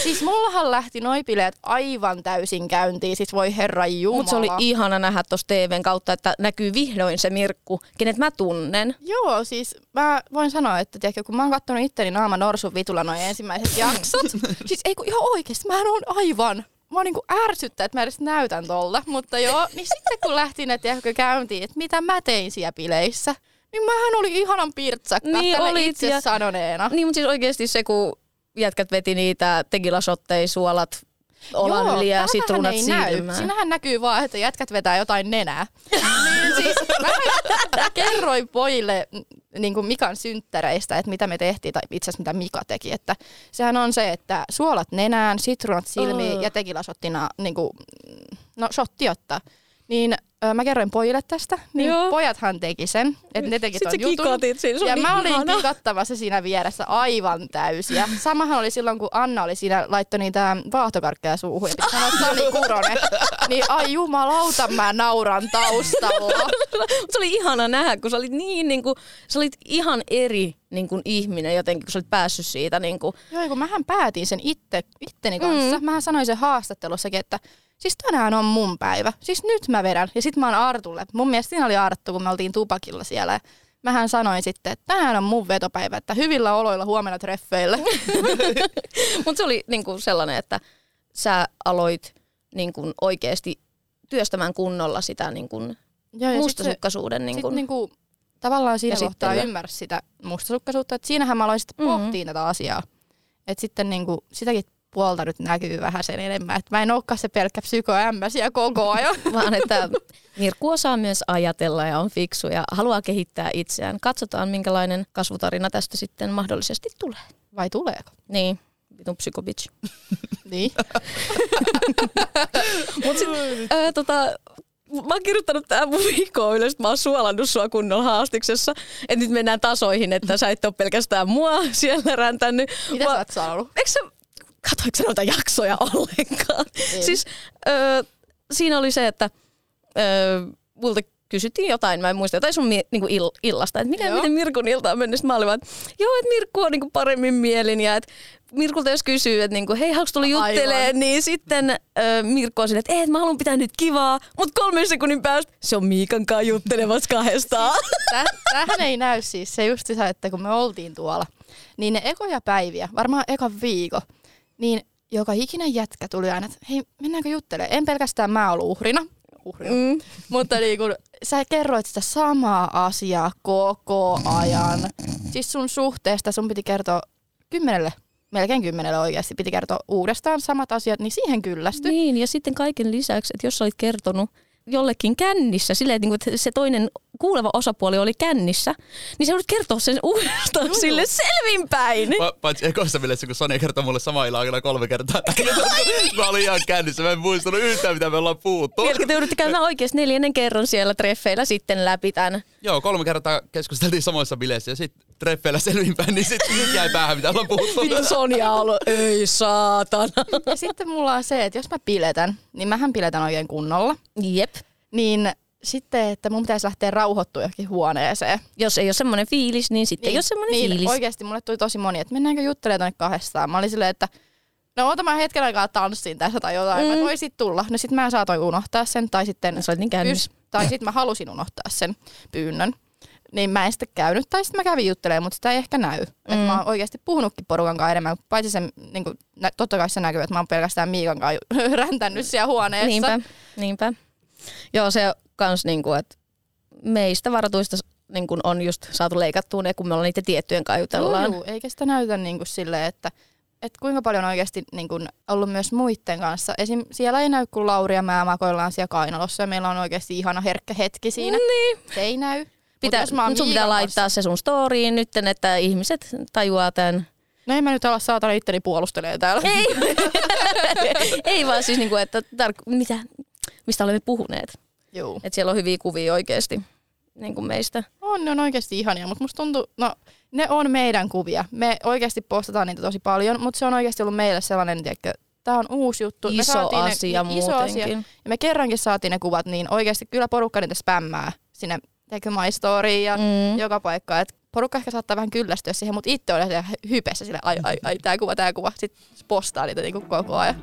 Siis mullahan lähti noi bileet aivan täysin käyntiin, siis voi herra jumala. Mutta se oli ihana nähdä tuossa TVn kautta, että näkyy vihdoin se Mirkku, kenet mä tunnen. Joo, siis mä voin sanoa, että tiedätkö, kun mä oon kattonut itteni naama Norsun vitulla noin ensimmäiset jaksot, siis ei kun ihan oikeesti, mä oon aivan, mä niinku ärsyttää, että mä edes näytän tolta, mutta joo, niin sitten kun lähti ne tiedätkö, käyntiin, että mitä mä tein siellä bileissä, niin mähän oli ihanan pirtsakka Niin olit, itse ja- sanoneena. Niin, mutta siis oikeasti se, kun jätkät veti niitä tekilasotteja, suolat olan Joo, yli ja sitruunat. Siinähän näkyy vaan, että jätkät vetää jotain nenää. niin siis mä kerroin pojille niin kuin Mikan synttäreistä, että mitä me tehtiin, tai itse asiassa mitä Mika teki. Että sehän on se, että suolat nenään, sitruunat silmiin Oh. ja tekilasottina, niin kuin, no shotti ottaa. Niin ö, mä kerroin pojille tästä, niin Joo. pojathan teki sen, että ne teki Sitten ton jutun. siinä, Ja mä olin ihana. kikattamassa siinä vieressä aivan täysiä. Samahan oli silloin, kun Anna oli siinä, laittoi niitä vaahtokarkkeja suuhun ja piti sanoa Sami Kuronen. Niin ai jumalauta, mä nauran taustalla. Se oli ihana nähdä, kun sä olit niin, niin kuin, sä olit ihan eri niin kuin ihminen jotenkin, kun sä olit päässyt siitä. Niin kuin, Joo, kun mähän päätin sen itse, itteni kanssa. Mm. Mähän sanoin sen haastattelussakin, että siis tänään on mun päivä. Siis nyt mä vedän. Ja sit mä oon Artulle. Mun mielestä siinä oli Arttu, kun me oltiin tupakilla siellä. Mähän sanoin sitten, että tänään on mun vetopäivä, että hyvillä oloilla huomenna treffeille. Mutta se oli niin kuin sellainen, että sä aloit niin kuin oikeasti työstämään kunnolla sitä niin kuin Joo, ja sit se- mustasukkaisuuden. Niin Sitten kuin, niinku, tavallaan siinä kohtaa ymmärsi sitä mustasukkaisuutta. Et siinähän mä aloin sitten Mhm. pohtia tätä asiaa. Että sitten niinku, sitäkin puolta nyt näkyy vähän sen enemmän. Että mä en olekaan se pelkkä psykoämmäsiä koko ajan. vaan että Mirkku osaa myös ajatella ja on fiksu ja haluaa kehittää itseään. Katsotaan, minkälainen kasvutarina tästä sitten mahdollisesti tulee. Vai tuleeko? Niin, vitun psykobitch. Niin. Mut sit, ää, tota, mä oon kirjoittanut tää mun viikkoa ylös, että mä oon suolannut sua kunnolla haastiksessa. Että nyt mennään tasoihin, että sä et ole pelkästään mua siellä räntänyt. Mitä vaan- sä oot saanut? Eikö sä, katoiko sä noita jaksoja ollenkaan? En. Siis ö, siinä oli se, että ö, multa kysyttiin jotain, mä en muista, jotain sun mi- niinku ill- illasta, että miten, miten Mirkun ilta on mennyt. Mä olin vaan, että joo, että Mirkku on niinku paremmin mielin ja että Mirkulta jos kysyy, että niinku, hei, haluatko tulla juttelee, Aivan. niin sitten ö, Mirkku on silleen, että ei, mä haluan pitää nyt kivaa, mutta kolmen sekunnin päästä se on Miikan kanssa juttelemassa kahdestaan. Täh, tähän ei näy siis se justiinsa, että kun me oltiin tuolla, niin ne ekoja päiviä, varmaan ekan viikon, niin joka ikinen jätkä tuli aina, että hei, mennäänkö juttelemaan? En pelkästään mä ollut uhrina, uhrina. Mm. mutta niin kun, sä kerroit sitä samaa asiaa koko ajan. Siis sun suhteesta sun piti kertoa kymmenelle, melkein kymmenelle oikeasti, piti kertoa uudestaan samat asiat, niin siihen kyllästy. Niin, ja sitten kaiken lisäksi, että jos olit kertonut jollekin kännissä, silleen, että niinku, se toinen kuuleva osapuoli oli kännissä, niin sä joudut kertoa sen uudestaan sille selvinpäin. Pa- paitsi ekoissa mielessä, kun Sonja kertoi mulle sama illan aikana kolme kertaa. mä olin ihan kännissä, mä en muistanut yhtään, mitä me ollaan puhuttu. Vieläkin te joudutte käymään oikeasti neljännen kerran siellä treffeillä sitten läpi tämän. Joo, kolme kertaa keskusteltiin samoissa bileissä ja sitten treffeillä selvinpäin, niin sitten jäi päähän, mitä ollaan puhuttu. Vittu Sonja on ollut, ei saatana. Ja sitten mulla on se, että jos mä piletän, niin mähän piletän oikein kunnolla. Jep. Niin sitten, että mun pitäisi lähteä rauhoittua johonkin huoneeseen. Jos ei ole semmoinen fiilis, niin sitten niin, ei ole semmoinen niin, fiilis. Oikeasti mulle tuli tosi moni, että mennäänkö juttelemaan tonne kahdestaan. Mä olin silleen, että no ota mä hetken aikaa tanssin tässä tai jotain. Mm. Mä voin sit tulla. No sit mä saatoin unohtaa sen tai sitten Sä niin kännissä. tai sitten mä halusin unohtaa sen pyynnön. Niin mä en sitten käynyt, tai sitten mä kävin juttelemaan, mutta sitä ei ehkä näy. Mm. Et mä oon oikeasti puhunutkin porukan kanssa enemmän, paitsi se, niin kuin, totta kai se näkyy, että mä oon pelkästään Miikan kanssa räntänyt siellä huoneessa. Niinpä, niinpä. Joo, se kans niinku, että meistä varatuista niinku on just saatu leikattua ne, kun me ollaan niiden tiettyjen kanssa jutellaan. Joo, eikä sitä näytä niin kuin silleen, että, että kuinka paljon on oikeasti niin kuin ollut myös muiden kanssa. Esim. siellä ei näy, kun Lauri ja mä makoillaan siellä kainalossa ja meillä on oikeasti ihana herkkä hetki siinä. Niin. Se ei näy. Pitää, jos mä oon sun pitää Miikan laittaa kanssa- se sun storyin nyt, että ihmiset tajuaa tämän. No ei mä nyt ala saatana itteni puolustelee täällä. Ei, ei vaan siis niinku, että tar- mitä, mistä olemme puhuneet. Joo. Että siellä on hyviä kuvia oikeasti niin kuin meistä. On, ne on oikeasti ihania, mutta musta tuntuu, no ne on meidän kuvia. Me oikeasti postataan niitä tosi paljon, mutta se on oikeasti ollut meille sellainen, tiedätkö, tämä on uusi juttu. Me Iso saatiin asia ne, iso muutenkin. asia. Ja me kerrankin saatiin ne kuvat, niin oikeasti kyllä porukka niitä spämmää sinne, tiedätkö, My Storyin ja Mm. joka paikka. Et porukka ehkä saattaa vähän kyllästyä siihen, mutta itse olen hypessä sille, ai, ai, ai, tää kuva, tää kuva. Sitten postaa niitä niinku koko ajan.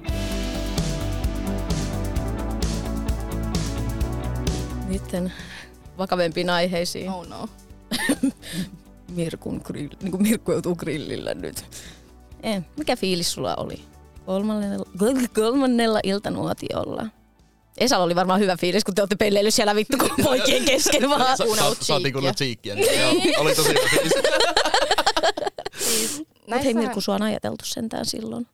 Sitten vakavempiin aiheisiin. Oh no. Mirkun grill, niin kuin Mirkku joutuu grillillä nyt. Eh, mikä fiilis sulla oli kolmannella, kolmannella iltanuotiolla? Esalla oli varmaan hyvä fiilis, kun te olette pelleillyt siellä vittu kun poikien kesken vaan. Sa- kuunnellut sa- Saatiin. Niin, joo, oli tosi hyvä fiilis. Mutta hei Mirkku, sua on ajateltu sentään silloin.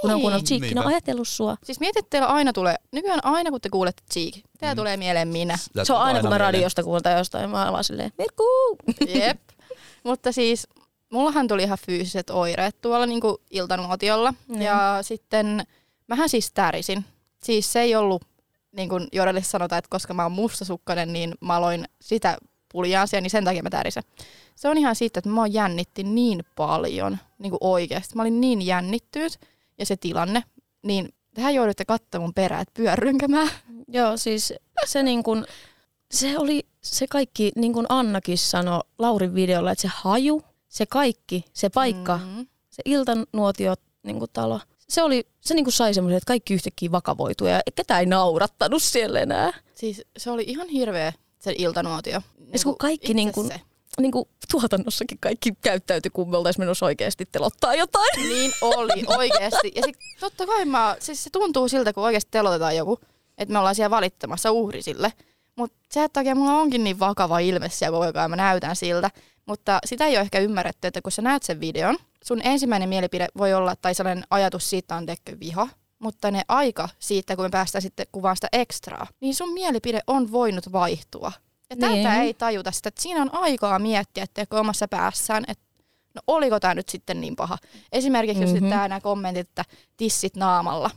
Kun on kuunnellut Cheekki, ne on Niinpä. ajatellut sua. Siis mietit, että teillä aina tulee, nykyään aina kun te kuulette Cheek, teillä Mm. tulee mieleen minä. Sitä Se on tulee aina, kun mä mieleen. radiosta kuultaan jostain, mä oon vaan silleen, Mirkku! Jep. Mutta siis mullahan tuli ihan fyysiset oireet tuolla niin kuin iltanuotiolla. Niin. Ja sitten mähän siis tärisin. Siis se ei ollut, niin kuin Jorelle sanotaan, että koska mä oon mustasukkainen, niin mä aloin sitä puljaansia, niin sen takia mä tärisen. Se on ihan siitä, että mä oon jännitti niin paljon, niin kuin oikeasti. Mä olin niin jännittynyt ja se tilanne, niin tähän joudutte katsomaan mun perään, että pyörrynkö mä. Joo, siis se niin kun, se oli se kaikki, niin kuin Annakin sanoi Laurin videolla, että se haju, se kaikki, se paikka, mm. Mm. se iltanuotio niin kuin talo, se, oli, se niin kuin sai semmoisen, että kaikki yhtäkkiä vakavoitui ja ketään ei naurattanut siellä enää. Siis se oli ihan hirveä se iltanuotio. Ja kun kaikki itse niin kuin- se. Niin kuin tuotannossakin kaikki käyttäytyi, kun me oltaisiin menossa oikeasti telottaa jotain. Niin oli, oikeasti. Ja sit, totta kai mä, siis se tuntuu siltä, kun oikeasti telotetaan joku, että me ollaan siellä valittamassa uhri sille. Mutta se takia mulla onkin niin vakava ilme siellä koko ajan, mä näytän siltä. Mutta sitä ei ole ehkä ymmärretty, että kun sä näet sen videon, sun ensimmäinen mielipide voi olla, tai sellainen ajatus siitä on tekkö viha, mutta ne aika siitä, kun me päästään sitten kuvaan sitä ekstraa, niin sun mielipide on voinut vaihtua. Ja tätä Niin. ei tajuta sitä, että siinä on aikaa miettiä, että omassa päässään, että no oliko tämä nyt sitten niin paha. Esimerkiksi mm-hmm. jos nämä kommentit, että tissit naamalla,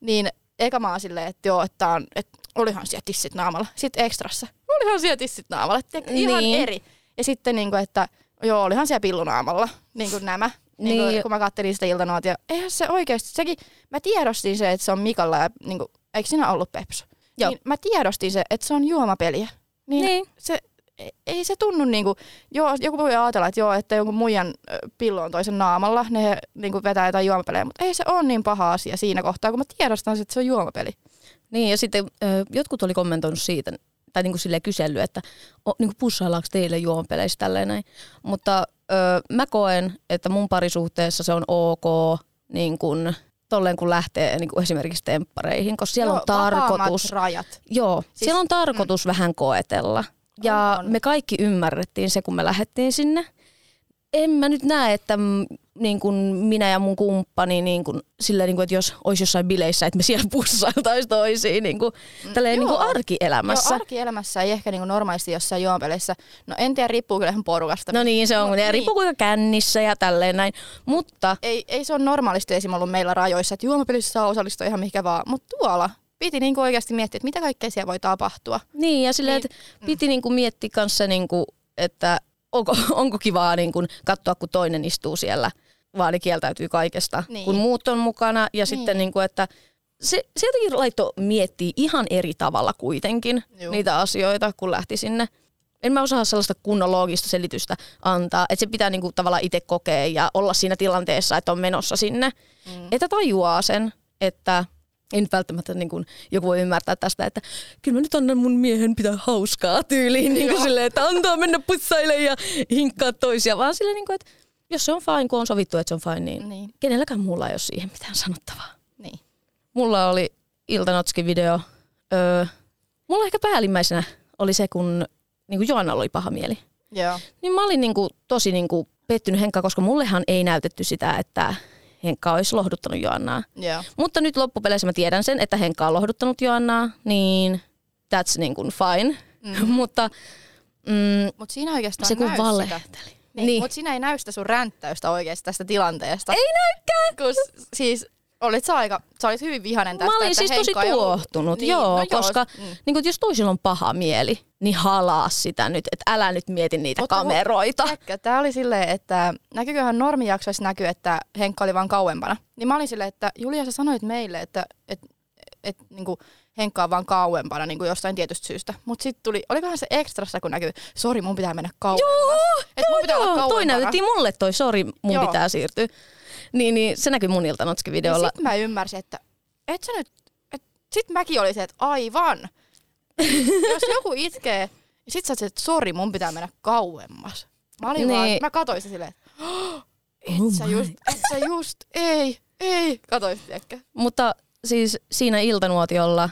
niin eka mä oon silleen, että joo, että, on, että olihan siellä tissit naamalla. Sitten ekstrassa, olihan siellä tissit naamalla. Että ihan Niin. eri. Ja sitten niin kuin, että joo, olihan siellä pillunaamalla, niin kuin nämä. Niin kuin, Niin. kun mä kattelin sitä iltanuotia, eihän se oikeasti, sekin, mä tiedostin se, että se on Mikalla ja niin kuin, eikö sinä ollut Pepsu? Joo. Niin mä tiedostin se, että se on juomapeliä. Niin, Niin. se, ei- ei se tunnu niinku, joo, joku voi ajatella, että joo, että jonkun muijan pillo on toisen naamalla, ne niinku vetää jotain juomapelejä, mutta ei se ole niin paha asia siinä kohtaa, kun mä tiedostan, että se on juomapeli. Niin ja sitten jotkut oli kommentoinut siitä, tai niin kuin silleen kysellyt, että o, niin kuin pussaillaanko teille juomapeleissä tälleen näin. Mutta ö, mä koen, että mun parisuhteessa se on ok niin kuin, tolleen kun lähtee niin kuin esimerkiksi temppareihin, koska siellä joo, on tarkoitus. rajat. Joo, siis, siellä on tarkoitus mm. vähän koetella. Ja On, on. me kaikki ymmärrettiin se, kun me lähdettiin sinne. En mä nyt näe, että mm, niin kuin minä ja mun kumppani, niin kuin, silleen, niin kuin, että jos olisi jossain bileissä, että me siellä pussailtaisiin toisiin niin kuin, tälleen, niin kuin arkielämässä. Joo, arkielämässä ei ehkä niinku normaalisti jossain juomapeleissä. No en tiedä, riippuu kyllä ihan porukasta. no niin, se on, No, ja riippuu kuinka kännissä ja tälleen näin. Mutta ei, ei se ole normaalisti esim. ollut meillä rajoissa, että juomapelissä saa osallistua ihan mikä vaan. Mutta tuolla piti niinku oikeasti miettiä, että mitä kaikkea siellä voi tapahtua. Niin, ja silleen, Niin. että piti niinku miettiä kanssa, niinku, että onko, onko kivaa niinku katsoa, kun toinen istuu siellä, vaan ne kieltäytyy kaikesta, Niin. kun muut on mukana. Ja sitten, niinku, että se, se jotenkin laittoi miettiä ihan eri tavalla kuitenkin Juu. niitä asioita, kun lähti sinne. En mä osaa sellaista kunnon loogista selitystä antaa, että se pitää niinku tavallaan itse kokea ja olla siinä tilanteessa, että on menossa sinne. Mm. Että tajuaa sen, että ei nyt välttämättä niin kuin, joku voi ymmärtää tästä, että kyllä mä nyt annan mun miehen pitää hauskaa tyyliin, niin kuin silleen, että antaa mennä pussaille ja hinkkaa toisia, vaan silleen, niin kuin, että jos se on fine, kun on sovittu, että se on fine, niin, Niin. kenelläkään mulla ei ole siihen mitään sanottavaa. Niin. Mulla oli Iltanotskin video. Öö, mulla ehkä päällimmäisenä oli se, kun niin kuin Joannalla oli paha mieli. Joo. Niin mä olin niin kuin, tosi niin kuin, pettynyt Henkkaan, koska mullehan ei näytetty sitä, että Henkka olisi lohduttanut Joannaa. Joo. Mutta nyt loppupeleissä mä tiedän sen, että Henkka on lohduttanut Joannaa, niin that's niin kuin fine. Mm. Mutta mm, Mutta siinä oikeastaan se kun sitä. valehteli. Niin, Niin. Mutta siinä ei näy sitä sun ränttäystä oikeasti tästä tilanteesta. Ei näykään! Kun siis olit sä aika, sä olit hyvin vihanen tästä. Mä olin että siis tosi tuohtunut, Niin, joo, no koska Mm. niin kuin, jos toisilla on paha mieli, niin halaa sitä nyt, että älä nyt mieti niitä Mutta kameroita. Tiedätkö, tää oli silleen, että näkyyköhän normijaksoissa näkyy, että Henkka oli vaan kauempana. Niin mä olin silleen, että Julia sä sanoit meille, että et, et, niinku, Henkka on vaan kauempana niinku jostain tietystä syystä. Mutta sitten tuli, olikohan se ekstrassa, kun näkyy, sori mun pitää mennä kauemmas. Joo, Et mun pitää olla joo, toi kauempana. näytettiin mulle toi, sori, mun Joo. pitää siirtyä. Niin, niin se näkyy mun videolla. Ja sit mä ymmärsin, että et sä nyt, et, sit mäkin oli se, että aivan. Jos joku itkee, ja sit sä oot se, että sori, mun pitää mennä kauemmas. Mä olin Niin. vaan, mä katoin sitä silleen, että et Oh sä just, et sä just, ei, ei, katoin sitä ehkä. Mutta siis siinä iltanuotiolla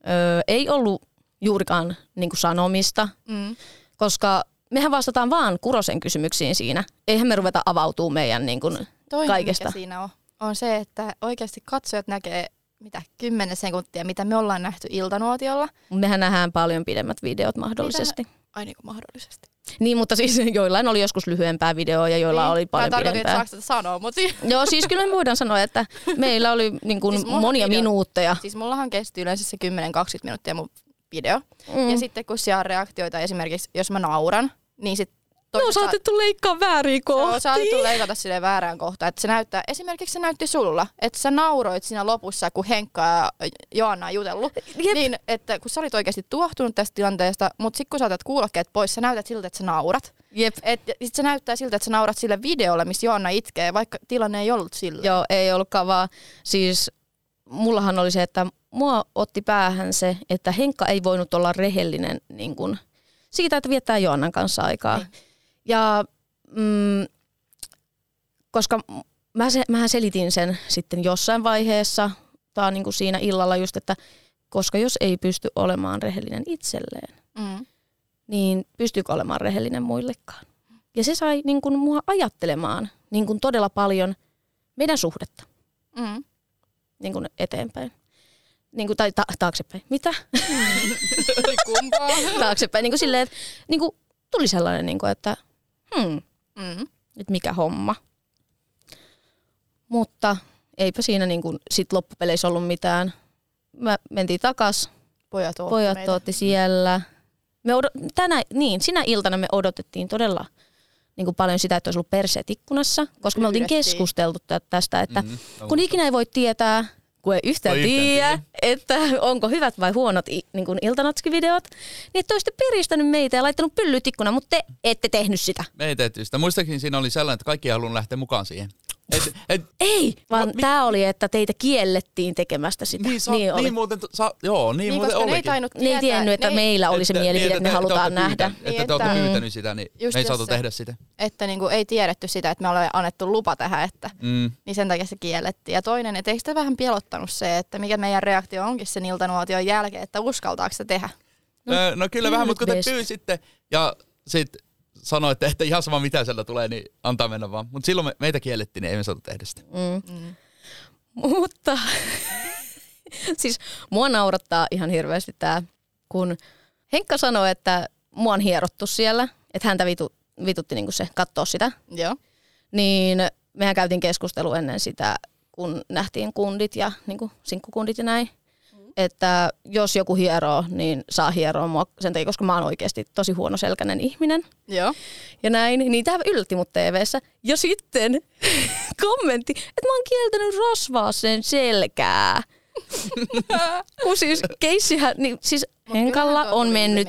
ö, ei ollut juurikaan niin kuin sanomista, Mm. koska mehän vastataan vaan Kurosen kysymyksiin siinä. Eihän me ruveta avautuu meidän niin kuin, Toinen, kaikesta. mikä siinä on, on se, että oikeasti katsojat näkee mitä 10 sekuntia, mitä me ollaan nähty iltanuotiolla. Mehän nähdään paljon pidemmät videot mahdollisesti. Ai niin kuin mahdollisesti. Niin, mutta siis joillain oli joskus lyhyempää videoa ja joilla Niin, oli paljon Mä tarkoitin, että pidempää. saako tätä sanoa, mutta Joo, siis kyllä me voidaan sanoa, että meillä oli niin kuin Siis monia video- minuutteja. siis mullahan kesti yleensä se 10-20 minuuttia mun video. Mm. Ja sitten kun siellä on reaktioita, esimerkiksi jos mä nauran, niin No saatettu leikkaa väärin Joo, kohti. saatettu leikata sille väärään kohtaan. Että se näyttää, esimerkiksi se näytti sulla, että sä nauroit siinä lopussa, kun Henkka ja Joanna on jutellut. Jep. Niin, että kun sä olit oikeasti tuohtunut tästä tilanteesta, mutta sitten kun sä otat kuulokkeet pois, sä näytät siltä, että sä naurat. Jep. Et, sit se näyttää siltä, että sä naurat sille videolle, missä Joanna itkee, vaikka tilanne ei ollut sillä. Joo, ei ollutkaan vaan. Siis mullahan oli se, että mua otti päähän se, että Henkka ei voinut olla rehellinen niin kuin, siitä, että viettää Joannan kanssa aikaa. Niin. Ja mm, koska mä se, mähän selitin sen sitten jossain vaiheessa, tai niin kuin siinä illalla just, että Koska jos ei pysty olemaan rehellinen itselleen, Mm. niin pystyykö olemaan rehellinen muillekaan? Ja se sai niin kuin, mua ajattelemaan niin kuin, todella paljon meidän suhdetta Mm. niin kuin, eteenpäin. Niin kuin, tai ta- taaksepäin. Mitä? Kumpaa? taaksepäin. Niin kuin silleen, että niin kuin, tuli sellainen, niin kuin, että hmm, Mm. että mikä homma. Mutta eipä siinä niin kuin, sit loppupeleissä ollut mitään. Mä mentiin takas, Pojat ootti pojat meitä. otti siellä. Me odot- tänä, niin, sinä iltana me odotettiin todella niin kuin paljon sitä, että olisi ollut perseet ikkunassa, koska me oltiin keskusteltu tä- tästä, että Mhm, kun ikinä ei voi tietää, kun ei yhtään tiedä, että onko hyvät vai huonot niin kuin iltanatskivideot, niin että olisitte piristänyt meitä ja laittanut pyllyt ikkunaan, mutta te ette tehnyt sitä. Me ei tehty sitä. Muistaakseni siinä oli sellainen, että kaikki ei halunnut lähteä mukaan siihen. Et, et, Ei, vaan No, mi- tämä oli, että teitä kiellettiin tekemästä sitä. niin, sa, niin, niin, oli. niin muuten, sa, joo, niin, Niin, muuten koska ne ei olikin. ne ei tiennyt, että ne ei- meillä oli se Että- mielipide, niin, että me halutaan olette nähdä. pyytänyt- Niin, Että te olette että- pyytänyt sitä, niin Just me ei jos saatu se- tehdä sitä. että niinku ei tiedetty sitä, että me ollaan annettu lupa tähän, että Mm. niin sen takia se kiellettiin. Ja toinen, että eikö sitä vähän pelottanut se, että mikä meidän reaktio onkin sen iltanuotion jälkeen, että uskaltaako se tehdä? No, No, no kyllä vähän, mutta kun te pyysitte ja sitten sanoitte, että ihan sama mitä siellä tulee, niin antaa mennä vaan. Mutta silloin me, meitä kiellettiin, niin ei me saatu tehdä sitä. Mm. Mm. Mutta siis mua naurattaa ihan hirveästi tämä, kun Henkka sanoi, että mua on hierottu siellä, että häntä vitu, vitutti niinku se katsoa sitä, Joo. niin mehän käytiin keskustelu ennen sitä, kun nähtiin kundit ja niinku sinkkukundit ja näin. Että jos joku hieroo, niin saa hieroa mua sen takia, koska mä oon oikeasti tosi huonoselkäinen ihminen. Joo. ja näin, niin tämä yllätti mut TV:ssä. Ja sitten kommentti, että mä oon kieltänyt rosvaa sen selkää. Kun siis keissihän, niin siis Henkalla on mennyt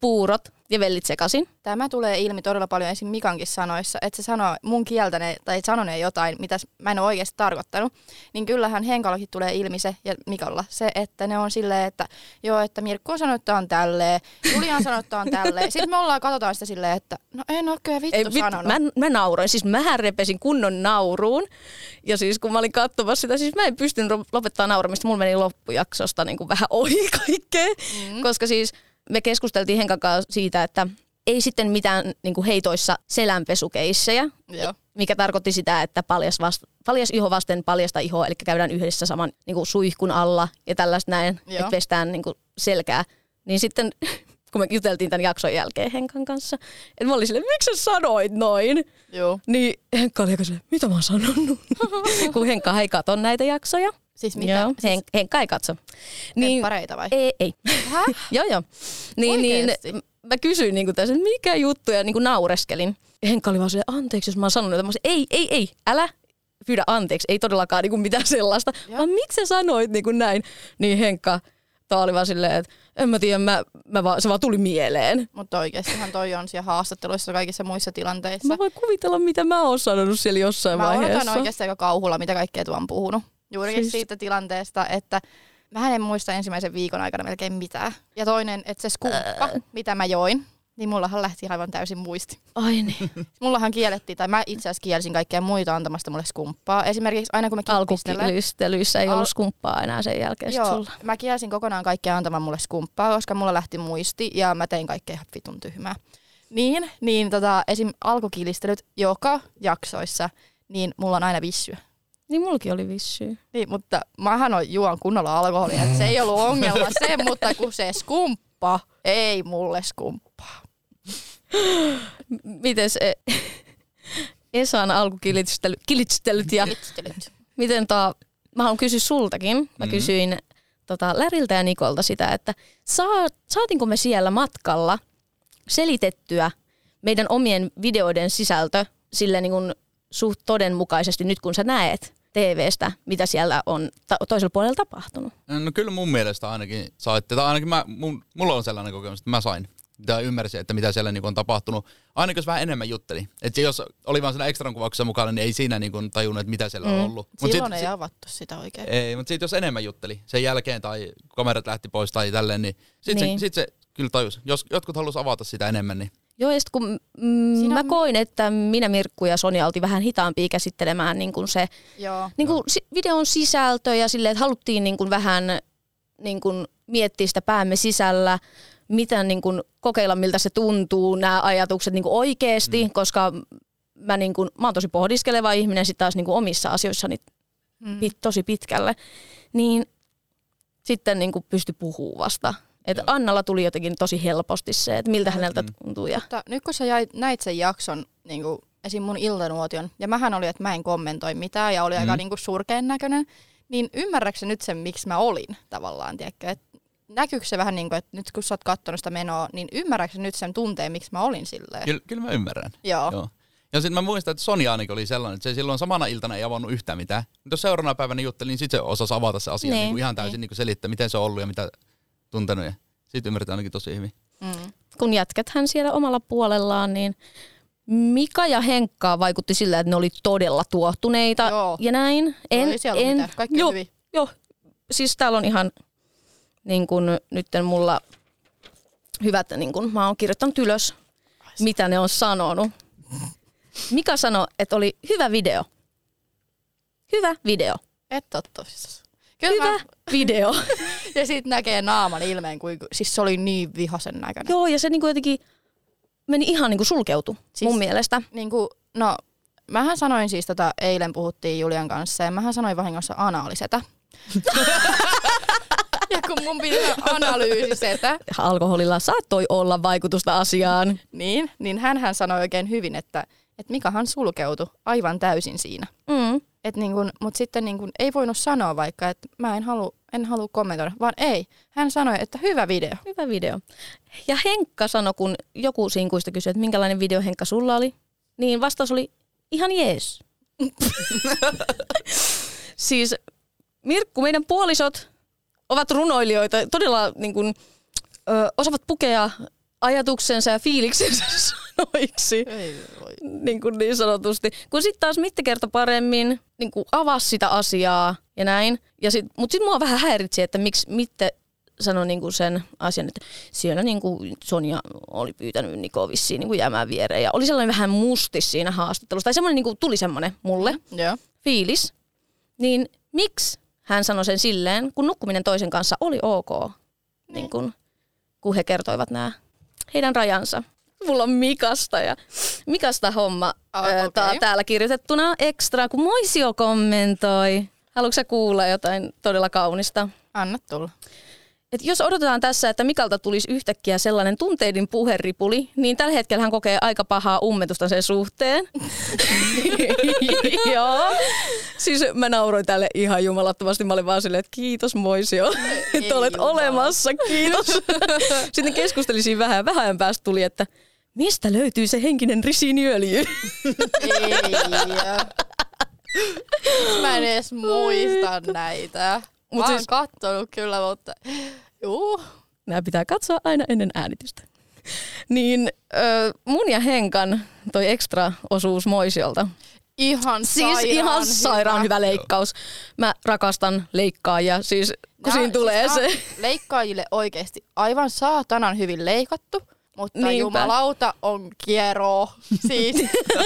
puurot ja vellit sekaisin. Tämä tulee ilmi todella paljon esim. Mikankin sanoissa, että se sanoo mun kieltäne tai sanonee jotain, mitä mä en ole oikeasti tarkoittanut. Niin kyllähän Henkallakin tulee ilmi se ja Mikalla se, että ne on silleen, että joo, että Mirkku on sanonut, että on tälleen, Julia on sanonut, että on tälleen. Sitten me ollaan, katsotaan sitä silleen, että no en ole kyllä vittu Ei, vittu, sanonut. mä, mä nauroin, siis mähän repesin kunnon nauruun. Ja siis kun mä olin katsomassa sitä, siis mä en pystynyt lopettaa nauramista. Mulla meni loppujaksosta niin kuin vähän ohi kaikkea. Mm. Koska siis me keskusteltiin Henkan kanssa siitä, että ei sitten mitään niin kuin heitoissa selänpesukeissejä, Joo. mikä tarkoitti sitä, että paljas, vast, paljas iho vasten paljasta ihoa, eli käydään yhdessä saman niin kuin suihkun alla ja tällaista näin, Joo. että pestään niin kuin selkää. Niin sitten, kun me juteltiin tämän jakson jälkeen Henkan kanssa, että mä olin silleen, miksi sä sanoit noin? Joo. Niin Henkka oli aika silleen, mitä mä oon sanonut? kun Henkka ei katso näitä jaksoja. Siis mitä? Joo, Siis Hen- Henkka ei katso. niin, pareita vai? Ei, ei. Joo, joo. Niin, niin, mä kysyin niin tässä, että mikä juttu, ja niin kuin naureskelin. Ja Henkka oli vaan silleen, anteeksi, jos mä oon sanonut, että mä ei, ei, ei, älä pyydä anteeksi, ei todellakaan niin kuin mitään sellaista. Joo. Vaan miksi sä sanoit niin kuin näin? Niin Henkka, tää oli vaan silleen, että en mä tiedä, mä, mä vaan, se vaan tuli mieleen. Mutta oikeastihan toi on siellä haastatteluissa kaikissa muissa tilanteissa. Mä voin kuvitella, mitä mä oon sanonut siellä jossain Mä vaiheessa. odotan oikeasti aika kauhulla, mitä kaikkea tuo on puhunut. Juurikin Siis- siitä tilanteesta, että mä en muista ensimmäisen viikon aikana melkein mitään. Ja toinen, että se skumppa, mitä mä join, niin mullahan lähti aivan täysin muisti. Ai niin. Mullahan kiellettiin, tai mä itse asiassa kielsin kaikkia muita antamasta mulle skumppaa. Esimerkiksi aina kun me Alkukilystelyissä ei Al- ollut skumppaa enää sen jälkeen Joo, sulla. mä kielsin kokonaan kaikkea antamaan mulle skumppaa, koska mulla lähti muisti ja mä tein kaikkea ihan vitun tyhmää. Niin, niin tota, esim. alkukilistelyt joka jaksoissa, niin mulla on aina vissyä. Niin mullakin oli vissy. Niin, mutta mähän on juon kunnolla alkoholia, että se ei ollut ongelma se, mutta kun se skumppa, ei mulle skumppaa. Mites e- Esan alkukilistelyt kilistelyt ja miten tää, mä haluan kysyä sultakin. Mä Mhm. kysyin tota, Läriltä ja Nikolta sitä, että saa, saatinko me siellä matkalla selitettyä meidän omien videoiden sisältö sille niin kuin suht todenmukaisesti nyt kun sä näet TVstä, mitä siellä on ta- toisella puolella tapahtunut. No kyllä mun mielestä ainakin saitte, tai ainakin mä, mun, mulla on sellainen kokemus, että mä sain. Tai ymmärsin, että mitä siellä niin on tapahtunut. Ainakin jos vähän enemmän jutteli. Että jos oli vaan siinä ekstran kuvauksessa mukana, niin ei siinä niin kuin tajunnut, että mitä siellä on Mm. ollut. Mut Silloin sit- ei avattu sitä oikein. Ei, mutta sitten jos enemmän jutteli sen jälkeen tai kamerat lähti pois tai tälleen, niin sitten Niin. se, sit se kyllä tajus. Jos jotkut halus avata sitä enemmän, niin Joo, ja sit kun mm, Siinä mä on- koin, että minä, Mirkku ja Sonja oltiin vähän hitaampia käsittelemään niin kuin se Joo. niin kuin si- videon sisältö ja silleen, että haluttiin niin kuin vähän niin kuin, miettiä sitä päämme sisällä, mitä niin kuin, kokeilla, miltä se tuntuu, nämä ajatukset niin kuin oikeasti, mm. koska mä, niin kuin, mä oon tosi pohdiskeleva ihminen sit taas niin kuin omissa asioissani mm. pit, tosi pitkälle, niin sitten niin kuin pysty puhumaan vasta. Et Annalla tuli jotenkin tosi helposti se, että miltä häneltä tuntuu. Ja... Mutta nyt kun sä jäit, näit sen jakson, niin kuin esim. mun iltanuotion, ja mähän oli, että mä en kommentoi mitään, ja oli mm. aika niin kuin surkeen näköinen, niin ymmärrätkö nyt sen, miksi mä olin tavallaan, tiedätkö? Et näkyykö se vähän niin kuin, että nyt kun sä oot katsonut sitä menoa, niin ymmärrätkö nyt sen tunteen, miksi mä olin silleen? Kyllä, kyllä mä ymmärrän. Joo. Joo. Ja sitten mä muistan, että Sonja ainakin oli sellainen, että se silloin samana iltana ei avannut yhtään mitään. Mutta jos seuraavana päivänä juttelin, niin sitten se osasi avata se asia Niin, niin, niin ihan täysin niin. niin. Niin selittää, miten se on ollut ja mitä tuntenut. Ja siitä ymmärretään ainakin tosi hyvin. Mm. kun jätkäthän siellä omalla puolellaan, niin Mika ja Henkka vaikutti sillä, että ne oli todella tuohtuneita Joo. ja näin. En, ei siellä en, mitään. Kaikki on hyvin. joo, siis täällä on ihan niin kuin nytten mulla hyvät, niin kuin, mä oon kirjoittanut ylös, mitä ne on sanonut. Mika sanoi, että oli hyvä video. Hyvä video. Et ole tosissaan. Kyllä Hyvä mä, video. ja sitten näkee naaman ilmeen, kuin, siis se oli niin vihasen näköinen. Joo, ja se niin kuin jotenkin meni ihan niin kuin sulkeutu Siis- mun mielestä. Niin kuin, no, mähän sanoin siis, tota, eilen puhuttiin Julian kanssa, ja mähän sanoin vahingossa anaalisetä. ja kun mun pitää analyysisetä, Alkoholilla saattoi olla vaikutusta asiaan. niin, niin hän sanoi oikein hyvin, että, että Mikahan sulkeutui aivan täysin siinä. Mm. Et niin kun, mut sitten niin kun, ei voinut sanoa vaikka, että mä en halua en halua kommentoida, vaan ei. Hän sanoi, että hyvä video. Hyvä video. Ja Henkka sanoi, kun joku sinkuista kysyi, että minkälainen video Henkka sulla oli, niin vastaus oli ihan jees. siis Mirkku, meidän puolisot ovat runoilijoita, todella niin kuin, ö, osaavat pukea ajatuksensa ja fiiliksensä sanoiksi Ei voi. niin, kuin niin sanotusti. Kun sitten taas Mitte kertoi paremmin, niin kuin avasi sitä asiaa ja näin. Ja sit, mutta sitten mua vähän häiritsi, että miksi Mitte sanoi niin kuin sen asian, että siellä niin kuin Sonja oli pyytänyt Niko vissiin niin kuin jäämään viereen. Ja oli sellainen vähän mustis siinä haastattelussa. Tai semmoinen niin kuin tuli semmoinen mulle Joo. fiilis. Niin miksi hän sanoi sen silleen, kun nukkuminen toisen kanssa oli ok, niin kun, kun he kertoivat nämä heidän rajansa. Mulla on Mikasta ja Mikasta homma ää, okei. tää, täällä kirjoitettuna ekstra, kun Moisio kommentoi. Haluatko sä kuulla jotain todella kaunista? Anna tulla. Et jos odotetaan tässä, että Mikalta tulisi yhtäkkiä sellainen tunteiden puheripuli, niin tällä hetkellä hän kokee aika pahaa ummetusta sen suhteen. Joo. Siis mä nauroin tälle ihan jumalattomasti. Mä olin vaan silleen, että kiitos Moisio, että olet olemassa, kiitos. Sitten keskustelin siinä vähän, vähän päästä tuli, että mistä löytyy se henkinen risiiniöljy? Ei. Mä en edes muista näitä. Mut Mä oon siis- kattonut kyllä, mutta juu. Nämä pitää katsoa aina ennen äänitystä. Niin ö, mun ja Henkan toi ekstra osuus Moisiolta. Ihan Siis sairaan ihan sairaan hyvä leikkaus. Mä rakastan leikkaajia, siis kun Nää- siinä tulee siis se. Leikkaajille oikeasti aivan saatanan hyvin leikattu, mutta Niinpä. jumalauta on kiero. Siis,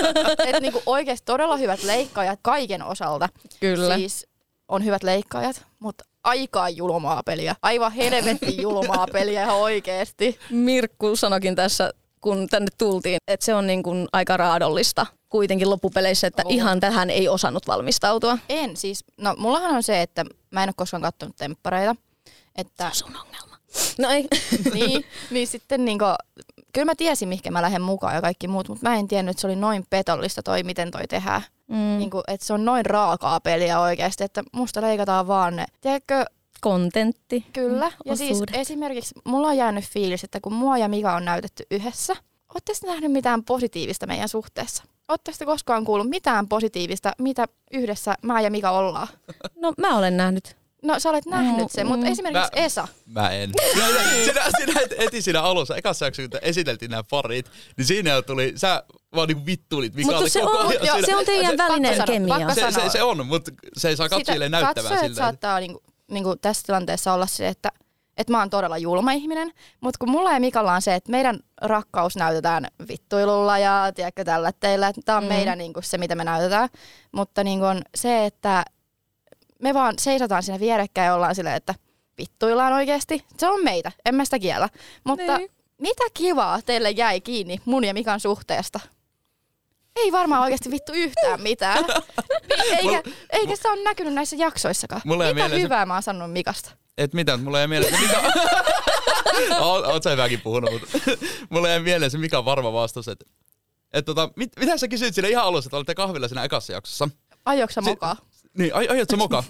et niinku oikeasti todella hyvät leikkaajat kaiken osalta. Kyllä. Siis on hyvät leikkaajat, mutta aikaa julmaa peliä. Aivan helvetin julmaa peliä ihan oikeesti. Mirkku sanokin tässä, kun tänne tultiin, että se on niin kuin aika raadollista kuitenkin loppupeleissä, että On. ihan tähän ei osannut valmistautua. En siis, no mullahan on se, että mä en ole koskaan katsonut temppareita. Että, Sun ongelma. No ei. niin, niin sitten niinku, kyllä mä tiesin, mihinkä mä lähden mukaan ja kaikki muut, mutta mä en tiennyt, että se oli noin petollista toi, miten toi tehdään. Mm. Niinku, että se on noin raakaa peliä oikeasti, että musta leikataan vaan ne. Tiedätkö, Kontentti. kyllä. Ja siis esimerkiksi mulla on jäänyt fiilis, että kun mua ja Mika on näytetty yhdessä, ootte sitten nähnyt mitään positiivista meidän suhteessa? Sitten koskaan kuullut mitään positiivista, mitä yhdessä mä ja Mika ollaan? No mä olen nähnyt. No sä olet nähnyt sen, mutta Mm. esimerkiksi Mä- Esa. Mä en. Sinä, sinä, sinä et- eti siinä alussa, ekassa jaksossa, kun esiteltiin nämä parit, niin siinä jo tuli, sä vaan niinku vittuilit Mikalle Mutta se koko on, ajan. se on teidän pakko välinen kemia. se, se, se, on, mutta se ei saa katsojille näyttämään katsojat siltä. että- saattaa niinku, niinku tässä tilanteessa olla se, että, että mä oon todella julma ihminen, mutta kun mulla ja Mikalla on se, että meidän rakkaus näytetään vittuilulla ja tiedätkö tällä teillä, että tämä on Mm. meidän niinku, se, mitä me näytetään, mutta niinku, on se, että me vaan seisotaan siinä vierekkäin ja ollaan silleen, että vittuillaan oikeasti. Se on meitä, en mä sitä kiellä. Mutta Niin. mitä kivaa teille jäi kiinni mun ja Mikan suhteesta? Ei varmaan oikeasti vittu yhtään mitään. Eikä, eikä se ole näkynyt näissä jaksoissakaan. Mitä mieleen se- hyvää mä oon sanonut Mikasta? Et mitä, mulla jäi mieleen, mikä... oot, oot sä hyväkin puhunut, mutta mulla jäi mieleen se mikä on varma vastaus, että et tota, mit, mitä sä kysyit siinä ihan alussa, että olitte kahvilla siinä ekassa jaksossa? Aiotko sä Se- mokaa? Niin, ai, aiot sä moka?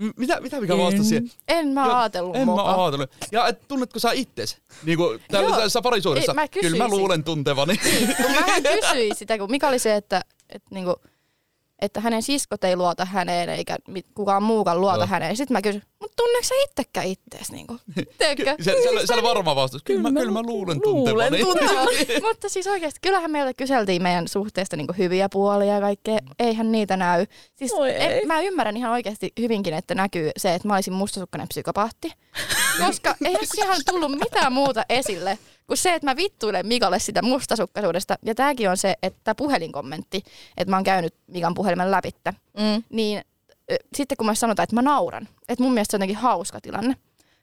M- mitä, mitä mikä vastasi siihen? En mä ajatellut En mokaa. mä ajatellut. Ja et tunnetko sä itses? Niin kuin tällaisessa parisuudessa? Ei, mä Kyllä mä luulen tuntevani. kun mähän kysyin sitä, kun Mika oli se, että, että, niinku, että hänen siskot ei luota häneen eikä kukaan muukaan luota Joo. häneen. Sitten mä kysyin, mutta tunneeko sä itsekään ittees? Niinku? Tiedätkö? Se, se, se oli varma vastaus. Kyllä, mä, kyllä mä luulen luulen tuntevani. Joo, mutta siis oikeasti, kyllähän meiltä kyseltiin meidän suhteesta niinku hyviä puolia ja kaikkea. Eihän niitä näy. Siis Oi ei. en, mä ymmärrän ihan oikeasti hyvinkin, että näkyy se, että mä olisin mustasukkainen psykopaatti. Koska ei siihen tullut mitään muuta esille kuin se, että mä vittuilen Mikalle sitä mustasukkaisuudesta. Ja tääkin on se, että puhelinkommentti, että mä oon käynyt Mikan puhelimen läpitte. Mm. Niin sitten kun mä sanotaan, että mä nauran, että mun mielestä se on jotenkin hauska tilanne.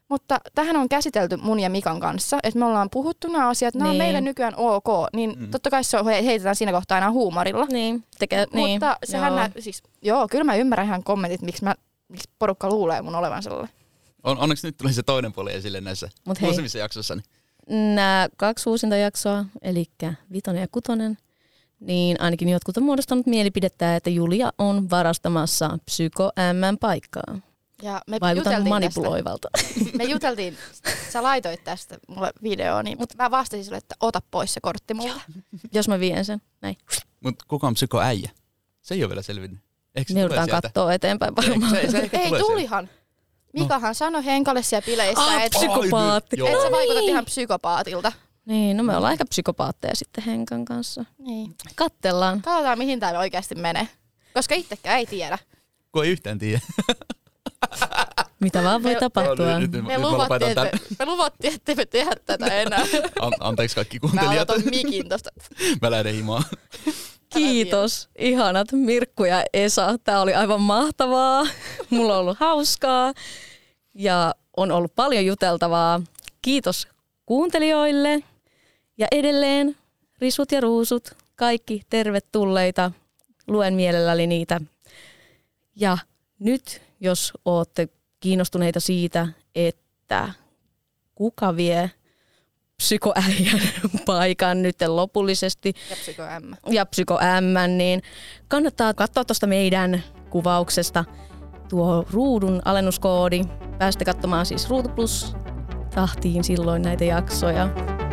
Mutta tähän on käsitelty mun ja Mikan kanssa, että me ollaan puhuttu nämä asiat, nämä on Niin. meille nykyään ok, niin Mm. totta kai se on, he- heitetään siinä kohtaa aina huumorilla. Niin, tekee, niin. Mutta sehän joo. nä, siis, joo, kyllä mä ymmärrän ihan kommentit, miksi, mä, miksi porukka luulee mun olevan sellainen. On, onneksi nyt tuli se toinen puoli esille näissä Mut hei. jaksoissa. Niin. Nämä kaksi uusinta jaksoa, eli vitonen ja kutonen, niin ainakin jotkut on muodostanut mielipidettä, että Julia on varastamassa psyko M paikkaa. Ja me Vaikutan juteltiin manipuloivalta. Tästä. Me juteltiin, sä laitoit tästä mulle videoa, niin mutta mä vastasin sulle, että ota pois se kortti mulle. Jos mä vien sen, näin. Mutta kuka on psykoäijä? Se ei ole vielä selvinnyt. Eikö se Me joudutaan katsoa eteenpäin Eikö varmaan. Se, se ehkä Ei, sieltä. Tulihan. Mikahan sanoi Henkalle siellä bileissä, Ah, että psyko- psykopaatti. Et sä vaikutat ihan psykopaatilta. Niin, no me ollaan ehkä psykopaatteja sitten Henkan kanssa. Niin. Kattellaan. Katsotaan, mihin tämä oikeasti menee. Koska itsekään ei tiedä. Kun ei yhtään tiedä. Mitä vaan voi Me- tapahtua. No, nyt, nyt, Me nyt mä luvattiin, että, tämän. me luvattiin, että me tehdä tätä enää. An, anteeksi kaikki Mä kuuntelijat. otan mikin tosta. Mä lähden himaan. Kiitos, ihanat Mirkku ja Esa. Tämä oli aivan mahtavaa. Mulla on ollut hauskaa ja on ollut paljon juteltavaa. Kiitos kuuntelijoille ja edelleen risut ja ruusut, kaikki tervetulleita. Luen mielelläni niitä. Ja nyt, jos olette kiinnostuneita siitä, että kuka vie psykoäijän paikan nyt lopullisesti Ja psyko M. ja Psyko M, niin kannattaa katsoa tuosta meidän kuvauksesta tuo ruudun alennuskoodi. Päästä katsomaan siis Ruutu Plus tahtiin silloin näitä jaksoja.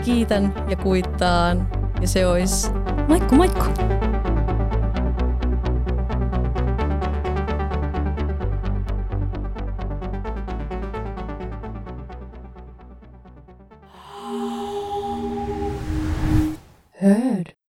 Kiitän ja kuittaan ja se olisi moikku moikku! heard.